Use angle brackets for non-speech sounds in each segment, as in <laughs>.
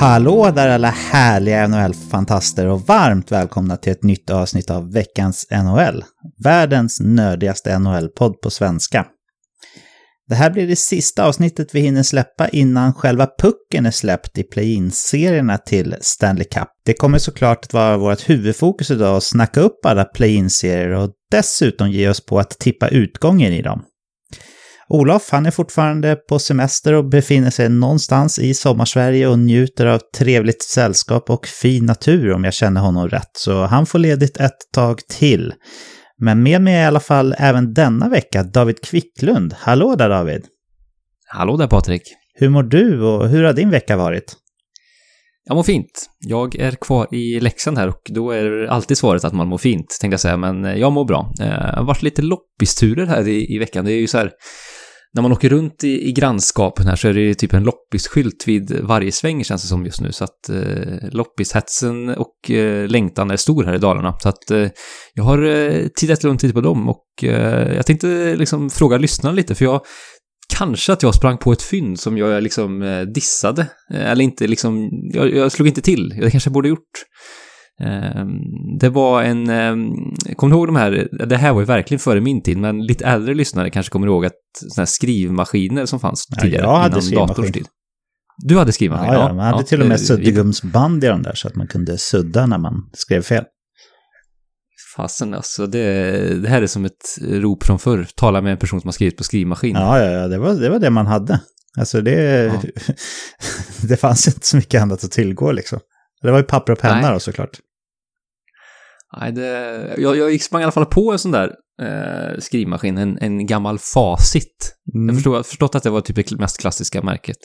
Hallå där alla härliga NHL-fantaster och varmt välkomna till ett nytt avsnitt av veckans NHL. Världens nördigaste NHL-podd på svenska. Det här blir det sista avsnittet vi hinner släppa innan själva pucken är släppt i play-in-serierna till Stanley Cup. Det kommer såklart att vara vårt huvudfokus idag att snacka upp alla play-in-serier och dessutom ge oss på att tippa utgången i dem. Olof, han är fortfarande på semester och befinner sig någonstans i sommarsverige och njuter av trevligt sällskap och fin natur om jag känner honom rätt. Så han får ledigt ett tag till. Men med mig i alla fall även denna vecka David Kvicklund. Hallå där David! Hallå där Patrik! Hur mår du och hur har din vecka varit? Jag mår fint. Jag är kvar i Leksand här och då är alltid svaret att man mår fint, tänkte jag säga, men jag mår bra. Det har varit lite loppisturer här i, i veckan. Det är ju så här, när man åker runt i, i grannskapen här så är det ju typ en loppisskylt vid varje sväng känns det som just nu. Så att eh, loppishetsen och eh, längtan är stor här i Dalarna. Så att eh, jag har eh, tittat runt lite på dem och eh, jag tänkte liksom fråga lyssnarna lite för jag Kanske att jag sprang på ett fynd som jag eh, liksom eh, dissade. Eh, eller inte liksom, jag, jag slog inte till. Det kanske jag borde gjort. Ehm, det var en, ehm, kommer du ihåg de här, det här var ju verkligen före min tid, men lite äldre lyssnare kanske kommer ihåg att sådana här skrivmaskiner som fanns tidigare. Ja, jag hade skrivmaskin. Tid. Du hade skrivmaskin? Ja, ja, man hade ja, till och med suddgumsband i de där så att man kunde sudda när man skrev fel. Fasen alltså, det, det här är som ett rop från förr. Tala med en person som har skrivit på skrivmaskin. Ja, ja, ja det, var, det var det man hade. Alltså det, ja. <laughs> det fanns inte så mycket annat att tillgå liksom. Det var ju papper och penna då såklart. Nej, det, jag, jag sprang i alla fall på en sån där eh, skrivmaskin, en, en gammal Facit. Mm. Jag förstod, förstått att det var typ det mest klassiska märket.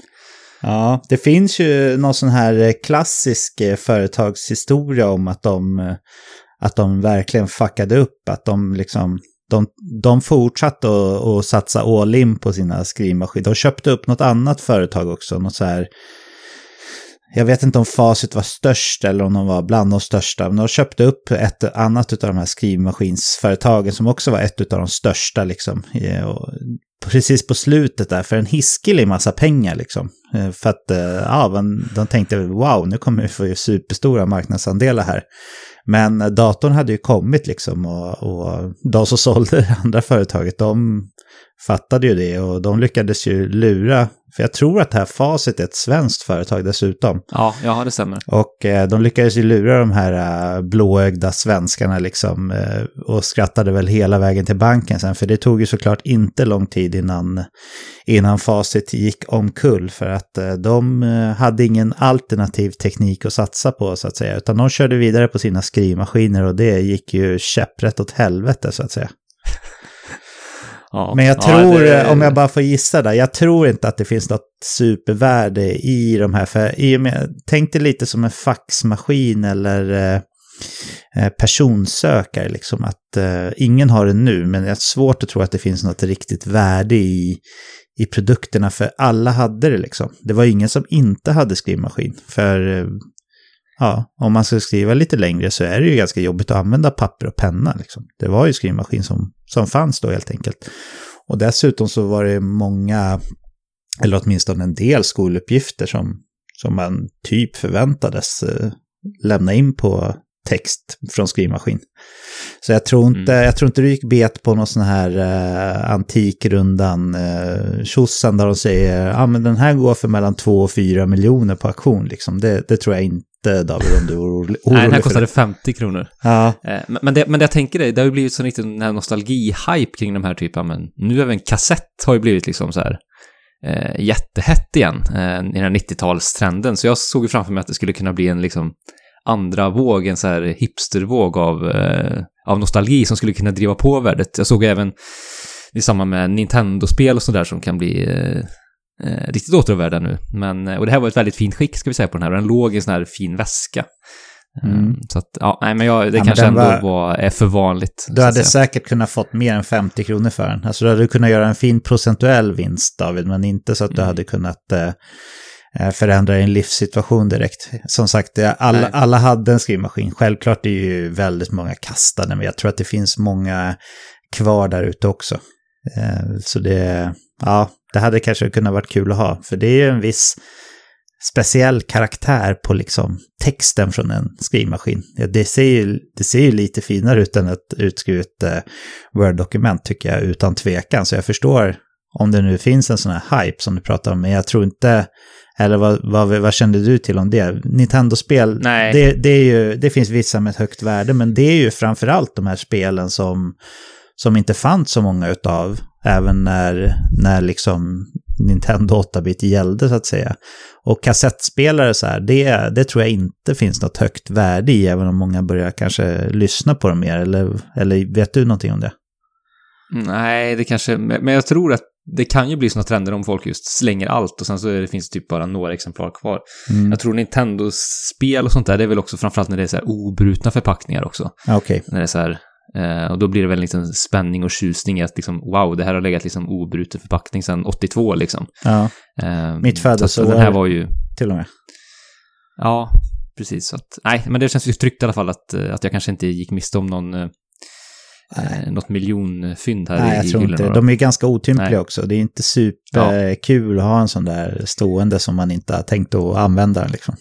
Ja, det finns ju någon sån här eh, klassisk eh, företagshistoria om att de, eh, att de verkligen fuckade upp, att de liksom de, de fortsatte att satsa all in på sina skrivmaskiner. De köpte upp något annat företag också, något så här jag vet inte om Facit var störst eller om de var bland de största, men de köpte upp ett annat av de här skrivmaskinsföretagen som också var ett av de största liksom. Eh, och precis på slutet där, för en hiskelig massa pengar liksom. Eh, för att, eh, ja, de tänkte wow, nu kommer vi få superstora marknadsandelar här. Men datorn hade ju kommit liksom och, och de som <laughs> sålde det andra företaget, de fattade ju det och de lyckades ju lura för jag tror att det här Facit är ett svenskt företag dessutom. Ja, ja det stämmer. Och eh, de lyckades ju lura de här eh, blåögda svenskarna liksom eh, och skrattade väl hela vägen till banken sen. För det tog ju såklart inte lång tid innan, innan Facit gick omkull. För att eh, de eh, hade ingen alternativ teknik att satsa på så att säga. Utan de körde vidare på sina skrivmaskiner och det gick ju käpprätt åt helvete så att säga. Ja, Men jag tror, ja, det... om jag bara får gissa där, jag tror inte att det finns något supervärde i de här. För i och med, tänk dig lite som en faxmaskin eller eh, eh, personsökare. Liksom, att eh, ingen har det nu, men det är svårt att tro att det finns något riktigt värde i, i produkterna. För alla hade det liksom. Det var ingen som inte hade skrivmaskin. För eh, ja, om man ska skriva lite längre så är det ju ganska jobbigt att använda papper och penna. Liksom. Det var ju skrivmaskin som, som fanns då helt enkelt. Och dessutom så var det många, eller åtminstone en del skoluppgifter som, som man typ förväntades eh, lämna in på text från skrivmaskin. Så jag tror inte, mm. jag tror inte du gick bet på någon sån här eh, antikrundan eh, tjosan där de säger ja ah, men den här går för mellan 2 och 4 miljoner på auktion liksom. Det, det tror jag inte David om du är orolig. Nej, den här kostade 50 kronor. Ja. Eh, men det, men det jag tänker är, det har ju blivit så riktigt den här nostalgi-hype kring de här typerna, men nu även kassett har ju blivit liksom så här eh, jättehett igen eh, i den här 90-talstrenden. Så jag såg ju framför mig att det skulle kunna bli en liksom andra våg, en så här hipstervåg av, eh, av nostalgi som skulle kunna driva på värdet. Jag såg även i samband med Nintendo-spel och sådär som kan bli eh, eh, riktigt åtråvärda nu. Men, eh, och det här var ett väldigt fint skick ska vi säga på den här, den låg i en sån här fin väska. Mm. mm. Så att, ja, nej men jag, det ja, kanske ändå var, var, är för vanligt. Du hade säkert kunnat fått mer än 50 kronor för den. Alltså du hade kunnat göra en fin procentuell vinst David, men inte så att du mm. hade kunnat eh, eh förändra din livssituation direkt. Som sagt, alla, alla hade en skrivmaskin. Självklart är ju väldigt många kastade, men jag tror att det finns många kvar där ute också. Eh, så det, ja, det hade kanske kunnat varit kul att ha. För det är ju en viss, speciell karaktär på liksom texten från en skrivmaskin. Ja, det, ser ju, det ser ju lite finare ut än ett utskrivet eh, Word-dokument tycker jag, utan tvekan. Så jag förstår om det nu finns en sån här hype som du pratar om, men jag tror inte, eller vad, vad, vad kände du till om det? Nintendo-spel, det, det, är ju, det finns vissa med ett högt värde, men det är ju framförallt de här spelen som, som inte fanns så många utav, även när, när liksom Nintendo 8-bit gällde så att säga. Och kassettspelare så här, det, det tror jag inte finns något högt värde i, även om många börjar kanske lyssna på dem mer. Eller, eller vet du någonting om det? Nej, det kanske, men jag tror att det kan ju bli sådana trender om folk just slänger allt och sen så det finns det typ bara några exemplar kvar. Mm. Jag tror Nintendos spel och sånt där, det är väl också framförallt när det är så här obrutna förpackningar också. Okay. När det är så här, eh, och då blir det väl liksom spänning och tjusning i att liksom, wow, det här har legat liksom obruten förpackning sedan 82 liksom. Ja. Eh, Mitt födelseår. Den här var ju... Till och med. Ja, precis. Så att, nej, men det känns ju tryggt i alla fall att, att jag kanske inte gick miste om någon eh, eh, något miljonfynd här Nej, jag tror inte. De är ganska otympliga Nej. också. Det är inte superkul ja. att ha en sån där stående som man inte har tänkt att använda. Liksom.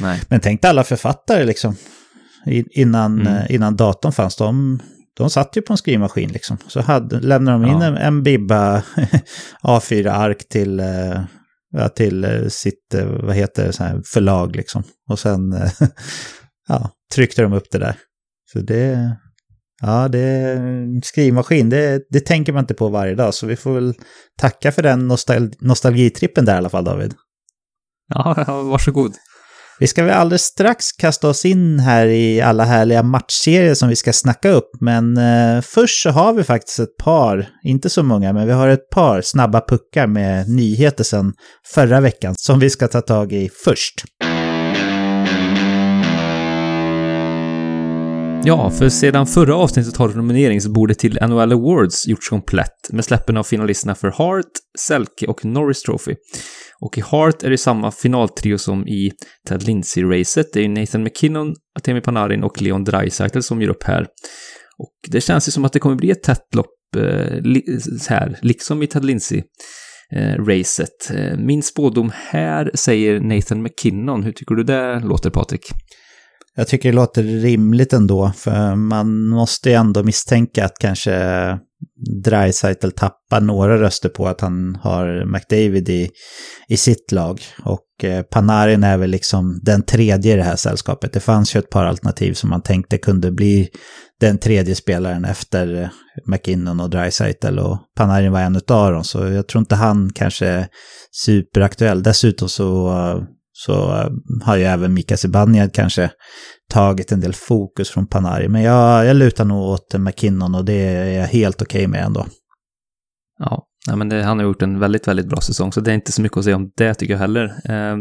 Nej. Men tänk alla författare liksom. Innan, mm. Eh, innan datorn fanns. De, de satt ju på en skrivmaskin liksom. Så hade, lämnade de in ja. en, en bibba <laughs> A4-ark till, eh, till eh, sitt, vad heter det, förlag liksom. Och sen <laughs> ja, tryckte de upp det där. Så det, Ja, det är skrivmaskin, det, det tänker man inte på varje dag, så vi får väl tacka för den nostal nostalgitrippen där i alla fall, David. Ja, <laughs> varsågod. Vi ska väl alldeles strax kasta oss in här i alla härliga matchserier som vi ska snacka upp, men eh, först så har vi faktiskt ett par, inte så många, men vi har ett par snabba puckar med nyheter sedan förra veckan som vi ska ta tag i först. Ja, för sedan förra avsnittet har nomineringsbordet till NHL Awards gjorts komplett med släppen av finalisterna för Hart, Selke och Norris Trophy. Och i Hart är det samma finaltrio som i Ted Lindsay-racet. Det är Nathan McKinnon, Atemi Panarin och Leon Draisaitl som gör upp här. Och det känns ju som att det kommer bli ett tätt lopp eh, här, liksom i Ted Lindsay-racet. Eh, eh, min spådom här säger Nathan McKinnon. Hur tycker du det låter, Patrik? Jag tycker det låter rimligt ändå, för man måste ju ändå misstänka att kanske Dreisaitl tappar några röster på att han har McDavid i, i sitt lag. Och eh, Panarin är väl liksom den tredje i det här sällskapet. Det fanns ju ett par alternativ som man tänkte kunde bli den tredje spelaren efter eh, McKinnon och Dreisaitl och Panarin var en av dem. Så jag tror inte han kanske är superaktuell. Dessutom så eh, så eh, har ju även Mika Zibanejad kanske tagit en del fokus från Panari. Men jag, jag lutar nog åt McKinnon och det är jag helt okej okay med ändå. Ja, men det, han har gjort en väldigt, väldigt bra säsong, så det är inte så mycket att säga om det tycker jag heller. Eh,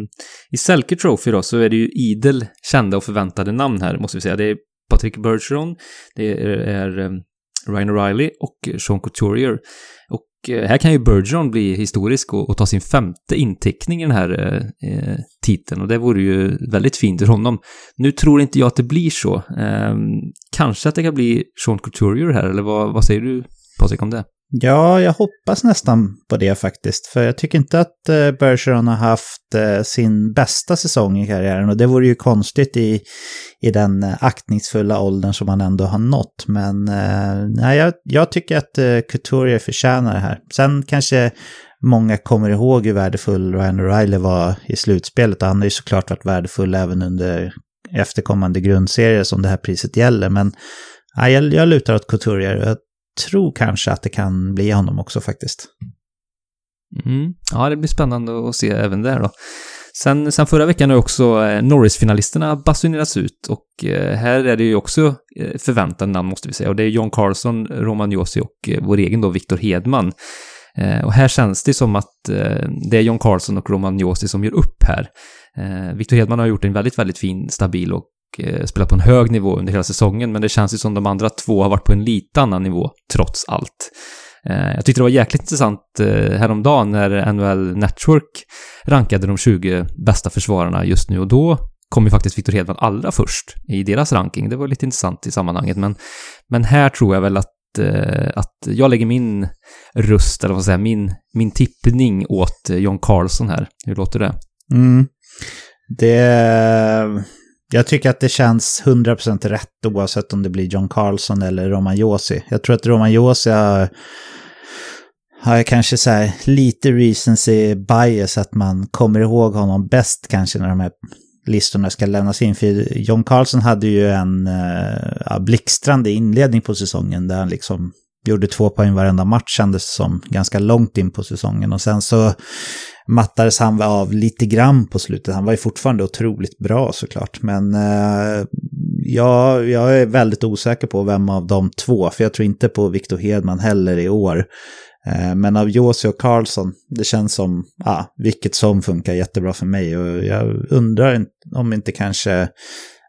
I Selke Trophy då så är det ju idel kända och förväntade namn här, måste vi säga. Det är Patrick Bergeron, det är, är um, Ryan O'Reilly och Sean Couturier. Eh, här kan ju Bergeron bli historisk och, och ta sin femte inteckning i den här eh, eh, titeln och det vore ju väldigt fint för honom. Nu tror inte jag att det blir så. Eh, kanske att det kan bli Sean Couturier här, eller vad, vad säger du Patrik om det? Ja, jag hoppas nästan på det faktiskt. För jag tycker inte att eh, Bergeron har haft eh, sin bästa säsong i karriären. Och det vore ju konstigt i, i den eh, aktningsfulla åldern som han ändå har nått. Men nej, jag, jag tycker att Couturier förtjänar det här. Sen kanske många kommer ihåg hur värdefull Ryan O'Reilly var i slutspelet. Och han har ju såklart varit värdefull även under efterkommande grundserier som det här priset gäller. Men nej, jag, jag lutar åt Couturier tror kanske att det kan bli honom också faktiskt. Mm. Ja, det blir spännande att se även där då. Sen, sen förra veckan har också eh, Norris-finalisterna basunerats ut och eh, här är det ju också eh, förväntade namn måste vi säga och det är John Carlson, Roman Josi och vår egen då Viktor Hedman. Och här känns det som att det är John Carlson och Roman Josi som gör upp här. Viktor Hedman har gjort en väldigt, väldigt fin, stabil och Eh, spelat på en hög nivå under hela säsongen, men det känns ju som de andra två har varit på en lite annan nivå, trots allt. Eh, jag tyckte det var jäkligt intressant eh, häromdagen när NHL Network rankade de 20 bästa försvararna just nu och då kom ju faktiskt Victor Hedman allra först i deras ranking. Det var lite intressant i sammanhanget, men, men här tror jag väl att att jag lägger min röst, eller vad säger min, min tippning åt John Carlson här. Hur låter det? Mm. Det... Jag tycker att det känns 100% rätt oavsett om det blir John Carlson eller Roman Josi. Jag tror att Roman Josi har, har kanske så här lite recency bias att man kommer ihåg honom bäst kanske när de här listorna ska lämnas in. För John Carlson hade ju en uh, blixtrande inledning på säsongen där han liksom gjorde två poäng varenda match kändes som ganska långt in på säsongen. Och sen så mattades han av lite grann på slutet. Han var ju fortfarande otroligt bra såklart. Men eh, jag, jag är väldigt osäker på vem av de två. För jag tror inte på Victor Hedman heller i år. Eh, men av Josi och Karlsson, det känns som, ja, vilket som funkar jättebra för mig. Och jag undrar om inte kanske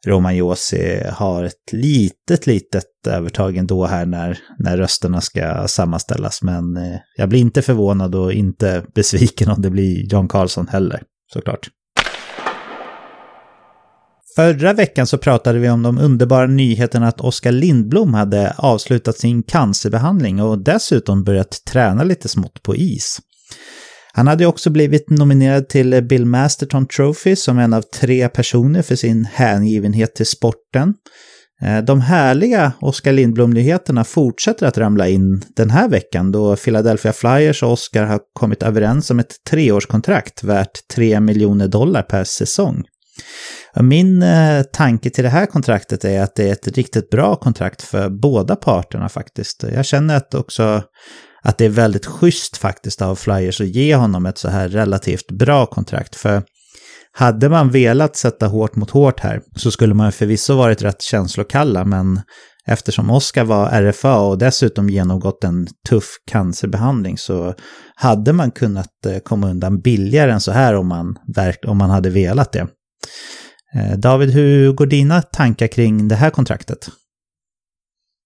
Roman Josi har ett litet, litet övertag ändå här när, när rösterna ska sammanställas. Men eh, jag blir inte förvånad och inte <laughs> besviken om det blir John Carlson heller, såklart. Förra veckan så pratade vi om de underbara nyheterna att Oskar Lindblom hade avslutat sin cancerbehandling och dessutom börjat träna lite smått på is. Han hade också blivit nominerad till Bill Masterton Trophy som en av tre personer för sin hängivenhet till sporten. Eh, de härliga Oskar Lindblom-nyheterna fortsätter att ramla in den här veckan då Philadelphia Flyers och Oskar har kommit överens om ett treårskontrakt värt 3 miljoner dollar per säsong. Min eh, tanke till det här kontraktet är att det är ett riktigt bra kontrakt för båda parterna faktiskt. Jag känner att också att det är väldigt schysst faktiskt av Flyers att ge honom ett så här relativt bra kontrakt. För hade man velat sätta hårt mot hårt här så skulle man förvisso varit rätt känslokalla, men eftersom Oskar var RFA och dessutom genomgått en tuff cancerbehandling så hade man kunnat eh, komma undan billigare än så här om man, om man hade velat det. Eh, David, hur går dina tankar kring det här kontraktet?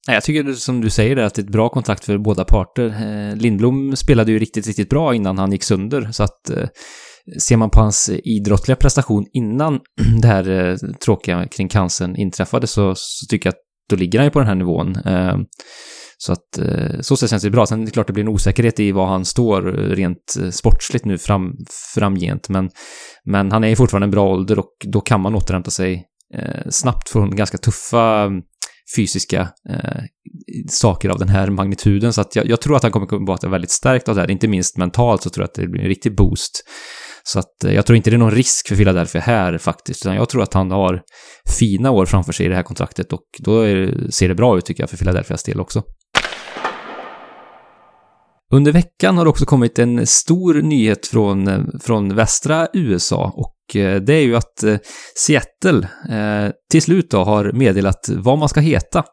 Jag tycker som du säger att det är ett bra kontrakt för båda parter. Eh, Lindblom spelade ju riktigt, riktigt bra innan han gick sönder, så att eh, ser man på hans idrottliga prestation innan <clears throat> det här eh, tråkiga kring cancern inträffade så, så tycker jag att då ligger han ju på den här nivån. Så att så så känns det bra. Sen är det klart det blir en osäkerhet i var han står rent sportsligt nu fram, framgent. Men, men han är ju fortfarande en bra ålder och då kan man återhämta sig snabbt från ganska tuffa fysiska eh, saker av den här magnituden. Så att jag, jag tror att han kommer att vara väldigt stärkt av det här. Inte minst mentalt så tror jag att det blir en riktig boost. Så att eh, jag tror inte det är någon risk för Philadelphia här faktiskt, utan jag tror att han har fina år framför sig i det här kontraktet och då det, ser det bra ut tycker jag för Philadelphias del också. Under veckan har det också kommit en stor nyhet från, eh, från västra USA och eh, det är ju att eh, Seattle till slut då har meddelat vad man ska heta.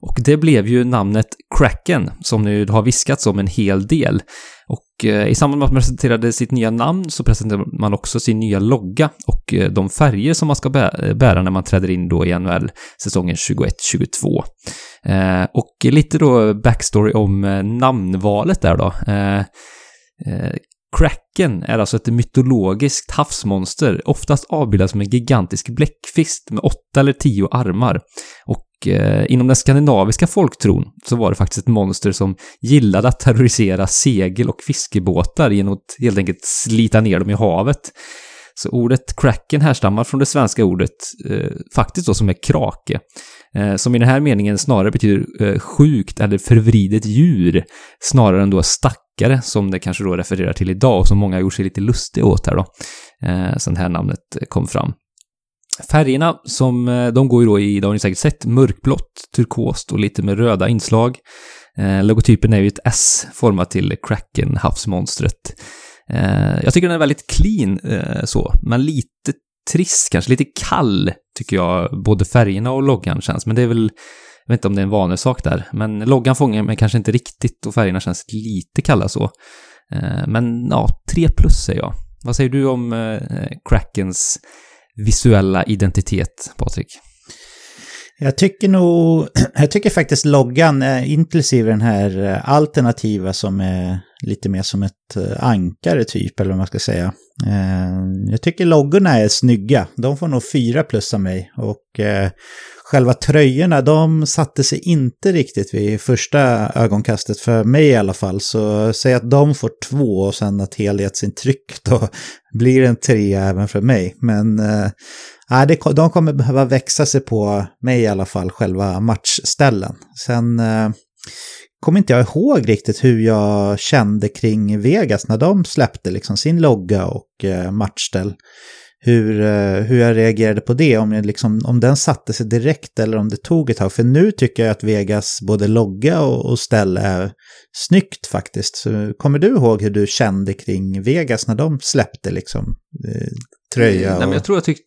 Och det blev ju namnet Kraken, som nu har viskats om en hel del. Och eh, i samband med att man presenterade sitt nya namn så presenterade man också sin nya logga och eh, de färger som man ska bära när man träder in då i NHL säsongen 21-22. Eh, och lite då backstory om namnvalet där då. Kraken är alltså ett mytologiskt havsmonster, oftast avbildat som en gigantisk bläckfisk med åtta eller tio armar. Och eh, inom den skandinaviska folktron så var det faktiskt ett monster som gillade att terrorisera segel och fiskebåtar genom att helt enkelt slita ner dem i havet. Så ordet kraken härstammar från det svenska ordet eh, faktiskt då som är krake. Eh, som i den här meningen snarare betyder eh, sjukt eller förvridet djur, snarare än då stackare, som det kanske då refererar till idag och som många har gjort sig lite lustiga åt här då, eh, sen det här namnet kom fram. Färgerna, som eh, de går ju då i, det har ni säkert sett, mörkblått, turkost och lite med röda inslag. Eh, logotypen är ju ett S format till Kraken, havsmonstret. Eh, jag tycker den är väldigt clean så, men lite trist kanske, lite kall tycker jag både färgerna och loggan känns. Men det är väl, jag vet inte om det är en vanesak där. Men loggan fångar mig kanske inte riktigt och färgerna känns lite kalla så. Eh, men ja, 3 plus säger jag. Vad säger du om eh, Krakens visuella identitet, Patrik? Jag tycker nog, <clears throat> jag tycker faktiskt loggan, inklusive den här eh, alternativa som är lite mer som ett ankare typ, eller vad man ska säga. Jag tycker loggorna är snygga. De får nog fyra plus av mig. Och själva tröjorna, de satte sig inte riktigt vid första ögonkastet, för mig i alla fall. Så säg att de får två och sen att helhetsintryck då <laughs> blir en trea även för mig. Men äh, det, de kommer behöva växa sig på mig i alla fall, själva matchställen. Sen äh, kommer inte jag ihåg riktigt hur jag kände kring Vegas när de släppte liksom sin logga och äh, matchställ hur, eh, hur jag reagerade på det, om, jag liksom, om den satte sig direkt eller om det tog ett tag. För nu tycker jag att Vegas både logga och, och ställe är snyggt faktiskt. Så kommer du ihåg hur du kände kring Vegas när de släppte liksom eh, tröja? Och... Nej, men jag tror jag tyckte,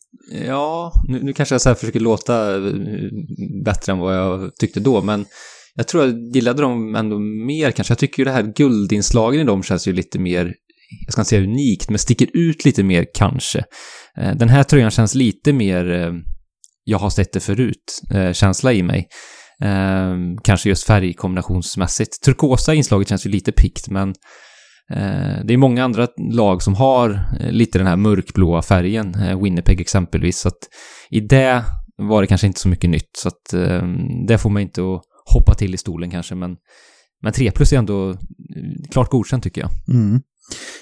ja, nu, nu kanske jag så försöker låta eh, bättre än vad jag tyckte då, men jag tror jag gillade dem ändå mer kanske. Jag tycker ju det här guldinslagen i dem känns ju lite mer jag ska inte säga unikt, men sticker ut lite mer kanske. Eh, den här tröjan känns lite mer, eh, jag har sett det förut-känsla eh, i mig. Kanske just färgkombinationsmässigt. Turkosa inslaget känns ju lite pikt, men det är många andra lag som har lite den här mörkblåa färgen, Winnipeg exempelvis, så att i det var det kanske inte så mycket nytt, så att det får man inte att hoppa till i stolen kanske, men, men 3 plus är ändå klart godkänt tycker jag. Mm.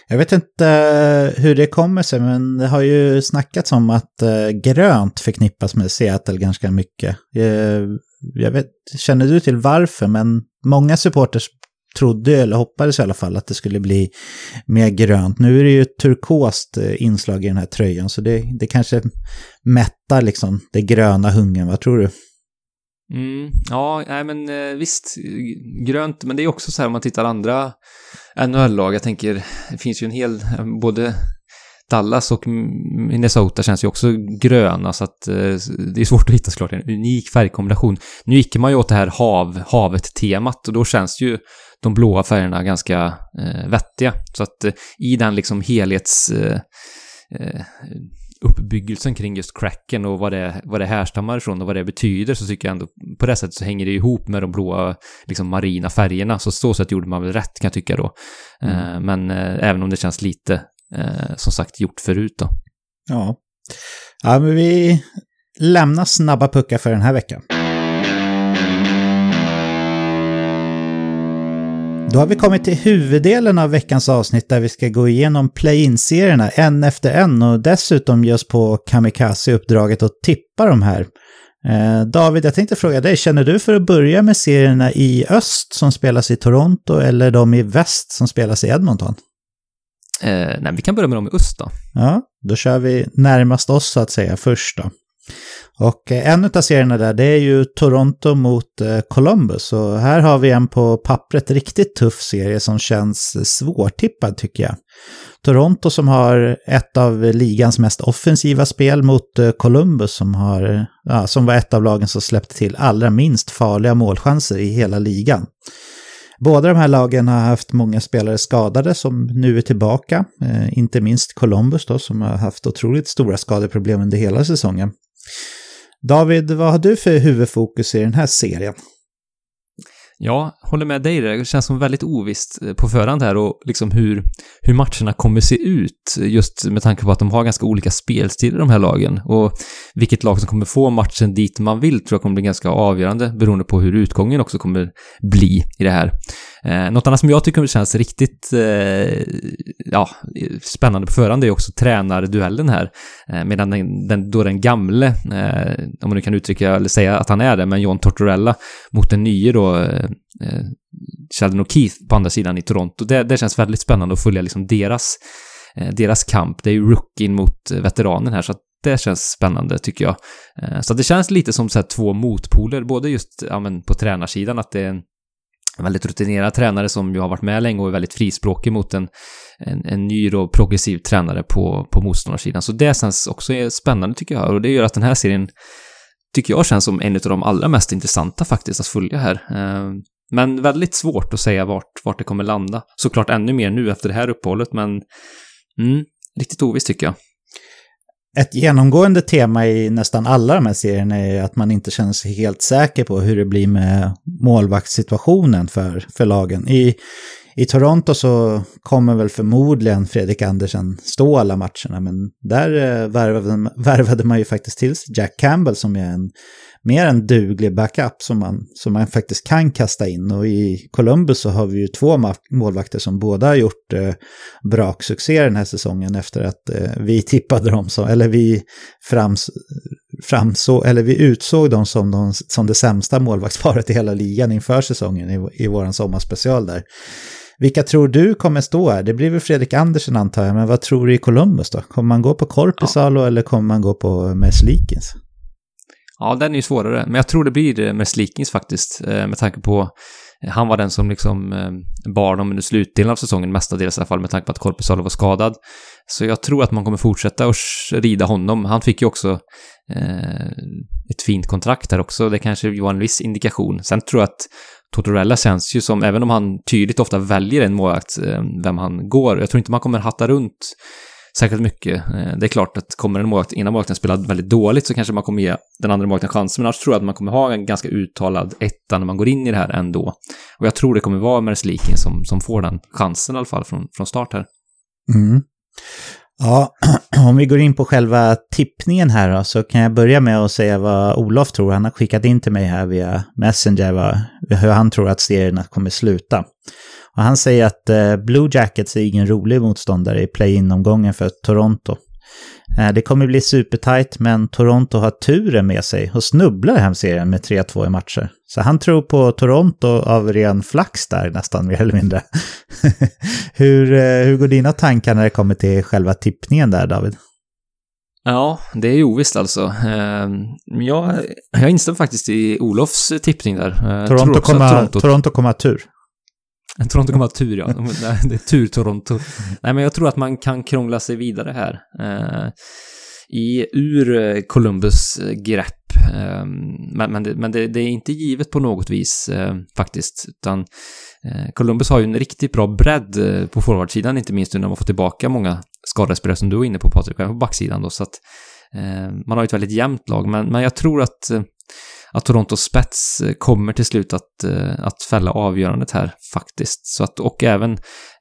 Jag vet inte eh, hur det kommer sig, men det har ju snackats om att eh, grönt förknippas med Seattle ganska mycket. Eh, jag vet, känner du till varför, men många supporters trodde, eller hoppades i alla fall, att det skulle bli mer grönt. Nu är det ju ett turkost inslag i den här tröjan, så det, det kanske mättar liksom det gröna hungern, vad tror du? Mm, ja, nej men eh, visst, grönt, men det är också så här om man tittar andra NHL-lag. Jag tänker, det finns ju en hel, både Dallas och Minnesota känns ju också gröna så att eh, det är svårt att hitta såklart en unik färgkombination. Nu gick man ju åt det här hav, havet-temat och då känns ju de blåa färgerna ganska eh, vettiga. Så att eh, i den liksom helhets... Eh, eh uppbyggelsen kring just cracken och vad det, vad det härstammar ifrån och vad det betyder så tycker jag ändå på det sättet så hänger det ihop med de blåa liksom marina färgerna. Så så sätt gjorde man väl rätt kan jag tycka då. Mm. Eh, men eh, även om det känns lite eh, som sagt gjort förut då. Ja. Ja, men vi lämnar snabba puckar för den här veckan. Då har vi kommit till huvuddelen av veckans avsnitt där vi ska gå igenom play-in-serierna en efter en och dessutom ge oss på Kamikaze-uppdraget och tippa de här. Eh, David, jag tänkte fråga dig, känner du för att börja med serierna i öst som spelas i Toronto eller de i väst som spelas i Edmonton? Eh, nej, vi kan börja med dem i öst då. Ja, då kör vi närmast oss så att säga först då. Och eh, en av serierna där, det är ju Toronto mot eh, Columbus. Och här har vi en på pappret riktigt tuff serie som känns svårtippad tycker jag. Toronto som har ett av ligans mest offensiva spel mot eh, Columbus som, har, ja, som var ett av lagen som släppte till allra minst farliga målchanser i hela ligan. Båda de här lagen har haft många spelare skadade som nu är tillbaka. Eh, inte minst Columbus då som har haft otroligt stora skadeproblem under hela säsongen. David, vad har du för huvudfokus i den här serien? Ja, håller med dig där. Det känns som väldigt ovisst eh, på förhand här och liksom hur, hur matcherna kommer se ut eh, just med tanke på att de har ganska olika spelstilar de här lagen och vilket lag som kommer få matchen dit man vill tror jag kommer bli ganska avgörande beroende på hur utgången också kommer bli i det här. Eh, något annat som jag tycker känns riktigt eh, ja, spännande på förhand är också tränarduellen här. Eh, medan den, den, då den gamle, eh, om man nu kan uttrycka eller säga att han är det, men John Tortorella mot den nye då eh, eh, Sheldon och Keith på andra sidan i Toronto. Det, det känns väldigt spännande att följa liksom deras, eh, deras kamp. Det är ju rookien mot eh, veteranen här, så att det känns spännande tycker jag. Eh, så det känns lite som så två motpoler, både just ja, men på tränarsidan, att det är en väldigt rutinerad tränare som ju har varit med länge och är väldigt frispråkig mot en, en, en ny då progressiv tränare på, på motståndarsidan. Så det känns också spännande tycker jag och det gör att den här serien tycker jag känns som en av de allra mest intressanta faktiskt att följa här. Ehm, men väldigt svårt att säga vart, vart det kommer landa. Såklart ännu mer nu efter det här uppehållet, men mm, riktigt ovisst tycker jag ett genomgående tema i nästan alla de här serierna är att man inte känner sig helt säker på hur det blir med målvaktssituationen för, för lagen. I, i Toronto så kommer väl förmodligen Fredrik Andersen stå alla matcherna, men där eh, värvade, värvade man ju faktiskt till sig Jack Campbell som är en mer en duglig backup som man, som man faktiskt kan kasta in. Och i Columbus så har vi ju två målvakter som båda har gjort eh, braksuccé den här säsongen efter att eh, vi tippade dem som, eller vi frams, framsåg, eller vi utsåg dem som, de, som det sämsta målvaktsparet i hela ligan inför säsongen i, i våran sommarspecial där. Vilka tror du kommer stå här? Det blir väl Fredrik Andersen antar jag, men vad tror du i Columbus då? Kommer man gå på Korpisalo ja. eller kommer man gå på Meslikins? Ja, den är ju svårare, men jag tror det blir Meslikins faktiskt, eh, med tanke på eh, han var den som liksom eh, bar dem under slutdelen av säsongen, mestadels i alla fall, med tanke på att Korpisalo var skadad. Så jag tror att man kommer fortsätta att rida honom. Han fick ju också eh, ett fint kontrakt där också. Det kanske var en viss indikation. Sen tror jag att Tortorella känns ju som, även om han tydligt ofta väljer en målvakt, eh, vem han går, jag tror inte man kommer hatta runt särskilt mycket. Eh, det är klart att kommer en målvakt, ena målvakten spelar väldigt dåligt så kanske man kommer ge den andra målvakten chansen, men annars tror jag att man kommer ha en ganska uttalad etta när man går in i det här ändå. Och jag tror det kommer vara Merslikin som, som får den chansen i alla fall från, från start här. Mm. Ja, <clears throat> om vi går in på själva tippningen här då, så kan jag börja med att säga vad Olof tror. Han har skickat in till mig här via Messenger vad, hur han tror att serierna kommer sluta. Och han säger att eh, Blue Jackets är ingen rolig motståndare i play-in-omgången för Toronto. Eh, det kommer bli supertight, men Toronto har turen med sig och snubblar hem serien med 3-2 i matcher. Så han tror på Toronto av ren flax där nästan, mer eller mindre. <laughs> hur, eh, hur går dina tankar när det kommer till själva tippningen där, David? Ja, det är ju ovisst alltså. Ehm, jag, jag instämmer faktiskt i Olofs tippning där. Toronto kommer, Toronto... Toronto kommer ha tur. Toronto kommer ha tur, ja. Det är tur Toronto. Nej, men jag tror att man kan krångla sig vidare här. Eh, I, ur eh, Columbus eh, grepp. Eh, men men, det, men det, det, är inte givet på något vis eh, faktiskt. Utan eh, Columbus har ju en riktigt bra bredd eh, på forwardsidan, inte minst nu när man får tillbaka många skadade spelare som du var inne på Patrik, på backsidan då. Så att man har ju ett väldigt jämnt lag, men, men jag tror att att Torontos spets eh, kommer till slut att, eh, att fälla avgörandet här faktiskt. Så att, och även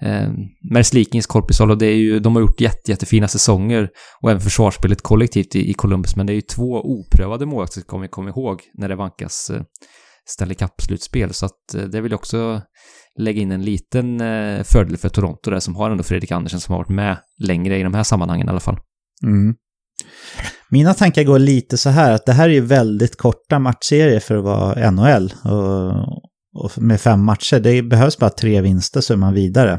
eh, Merslikins Korpisalo, det är ju, de har gjort jätte, jättefina säsonger och även försvarsspelet kollektivt i, i Columbus, men det är ju två oprövade målvakter som vi kommer ihåg när det vankas eh, Stanley Cup-slutspel. Så att eh, det vill jag också lägga in en liten eh, fördel för Toronto där som har ändå Fredrik Andersen som har varit med längre i de här sammanhangen i alla fall. Mm. Mina tankar går lite så här att det här är ju väldigt korta matchserier för att vara NHL. Och, och med fem matcher, det behövs bara tre vinster så är man vidare.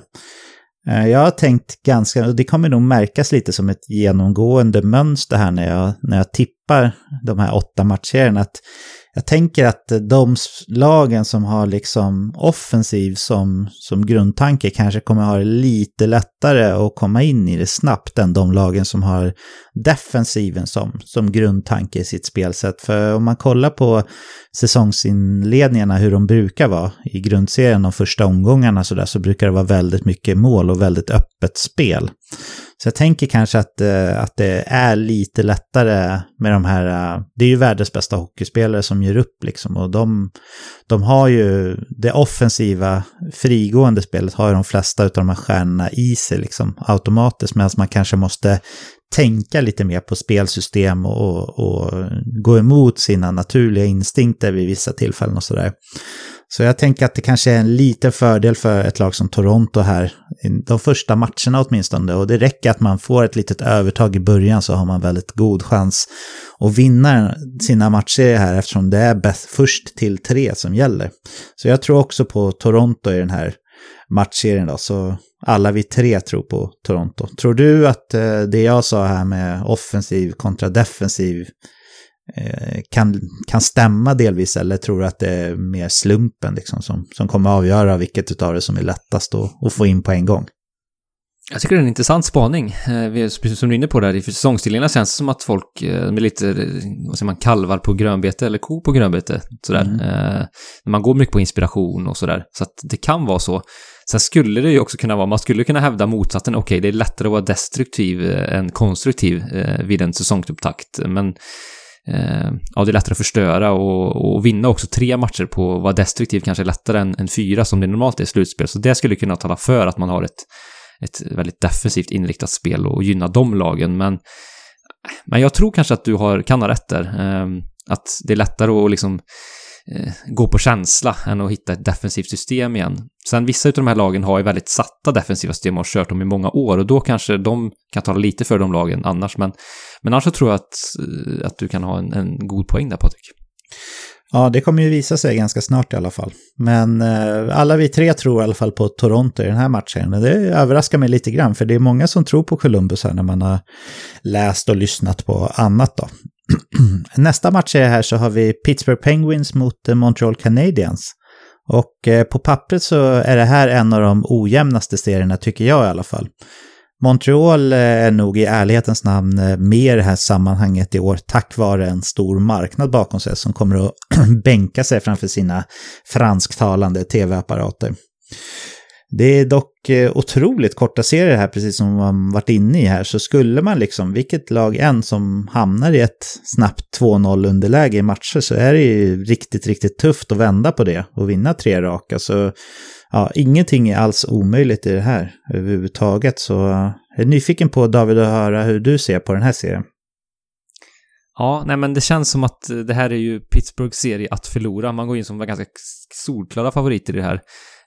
Eh, jag har tänkt ganska, och det kommer nog märkas lite som ett genomgående mönster här när jag, när jag tippar de här åtta matchserierna, att jag tänker att de lagen som har liksom offensiv som, som grundtanke kanske kommer ha det lite lättare att komma in i det snabbt än de lagen som har defensiven som, som grundtanke i sitt spelsätt. För om man kollar på säsongsinledningarna, hur de brukar vara i grundserien de första omgångarna så, där, så brukar det vara väldigt mycket mål och väldigt öppet spel. Så jag tänker kanske att, eh, att det är lite lättare med de här, eh, det är ju världens bästa hockeyspelare som ger upp liksom och de, de har ju det offensiva frigående spelet har ju de flesta av de här stjärnorna i sig liksom automatiskt medan man kanske måste tänka lite mer på spelsystem och, och, gå emot sina naturliga instinkter vid vissa tillfällen och sådär. Så jag tänker att det kanske är en liten fördel för ett lag som Toronto här, de första matcherna åtminstone. Och det räcker att man får ett litet övertag i början så har man väldigt god chans att vinna sina matcher här eftersom det är bäst, först till tre som gäller. Så jag tror också på Toronto i den här matchserien då, så alla vi tre tror på Toronto. Tror du att eh, det jag sa här med offensiv kontra defensiv kan, kan stämma delvis eller tror att det är mer slumpen liksom som, som kommer avgöra vilket av det som är lättast att, att få in på en gång? Jag tycker det är en intressant spaning. Eh, precis som du är inne på där, i säsongstiderna känns det som att folk eh, med lite, vad säger man, kalvar på grönbete eller ko på grönbete. Sådär. Mm. Man går mycket på inspiration och sådär. Så att det kan vara så. Sen skulle det ju också kunna vara, man skulle kunna hävda motsatsen, okej, okay, det är lättare att vara destruktiv än konstruktiv vid en säsongsupptakt. Men eh, Eh, ja, det är lättare att förstöra och, och vinna också tre matcher på att vara destruktiv kanske är lättare än, än fyra som det normalt är i slutspel. Så det skulle kunna tala för att man har ett, ett väldigt defensivt inriktat spel och gynna de lagen. Men, men jag tror kanske att du har, kan ha rätt där. Eh, att det är lättare att liksom eh, gå på känsla än att hitta ett defensivt system igen. Sen vissa av de här lagen har ju väldigt satta defensiva system och har kört dem i många år och då kanske de kan tala lite för de lagen annars. Men, men annars så tror jag att, eh, att du kan ha en, en god poäng där Patrik. Ja, det kommer ju visa sig ganska snart i alla fall. Men eh, alla vi tre tror i alla fall på Toronto i den här matchen. Det överraskar mig lite grann, för det är många som tror på Columbus här när man har läst och lyssnat på annat då. <clears throat> Nästa match är här så har vi Pittsburgh Penguins mot eh, Montreal Canadiens. Och eh, på pappret så är det här en av de ojämnaste serierna tycker jag i alla fall. Montreal eh, är nog i ärlighetens namn med i det här sammanhanget i år tack vare en stor marknad bakom sig som kommer att <clears throat> bänka sig framför sina fransktalande tv-apparater. Det är dock eh, otroligt korta serier här, precis som man varit inne i här. Så skulle man liksom, vilket lag än som hamnar i ett snabbt 2-0 underläge i matcher så är det ju riktigt, riktigt tufft att vända på det och vinna tre raka. Så ja, ingenting är alls omöjligt i det här överhuvudtaget. Så jag är nyfiken på David att höra hur du ser på den här serien. Ja, nej men det känns som att det här är ju Pittsburghs serie att förlora. Man går in som ganska solklara favoriter i det här.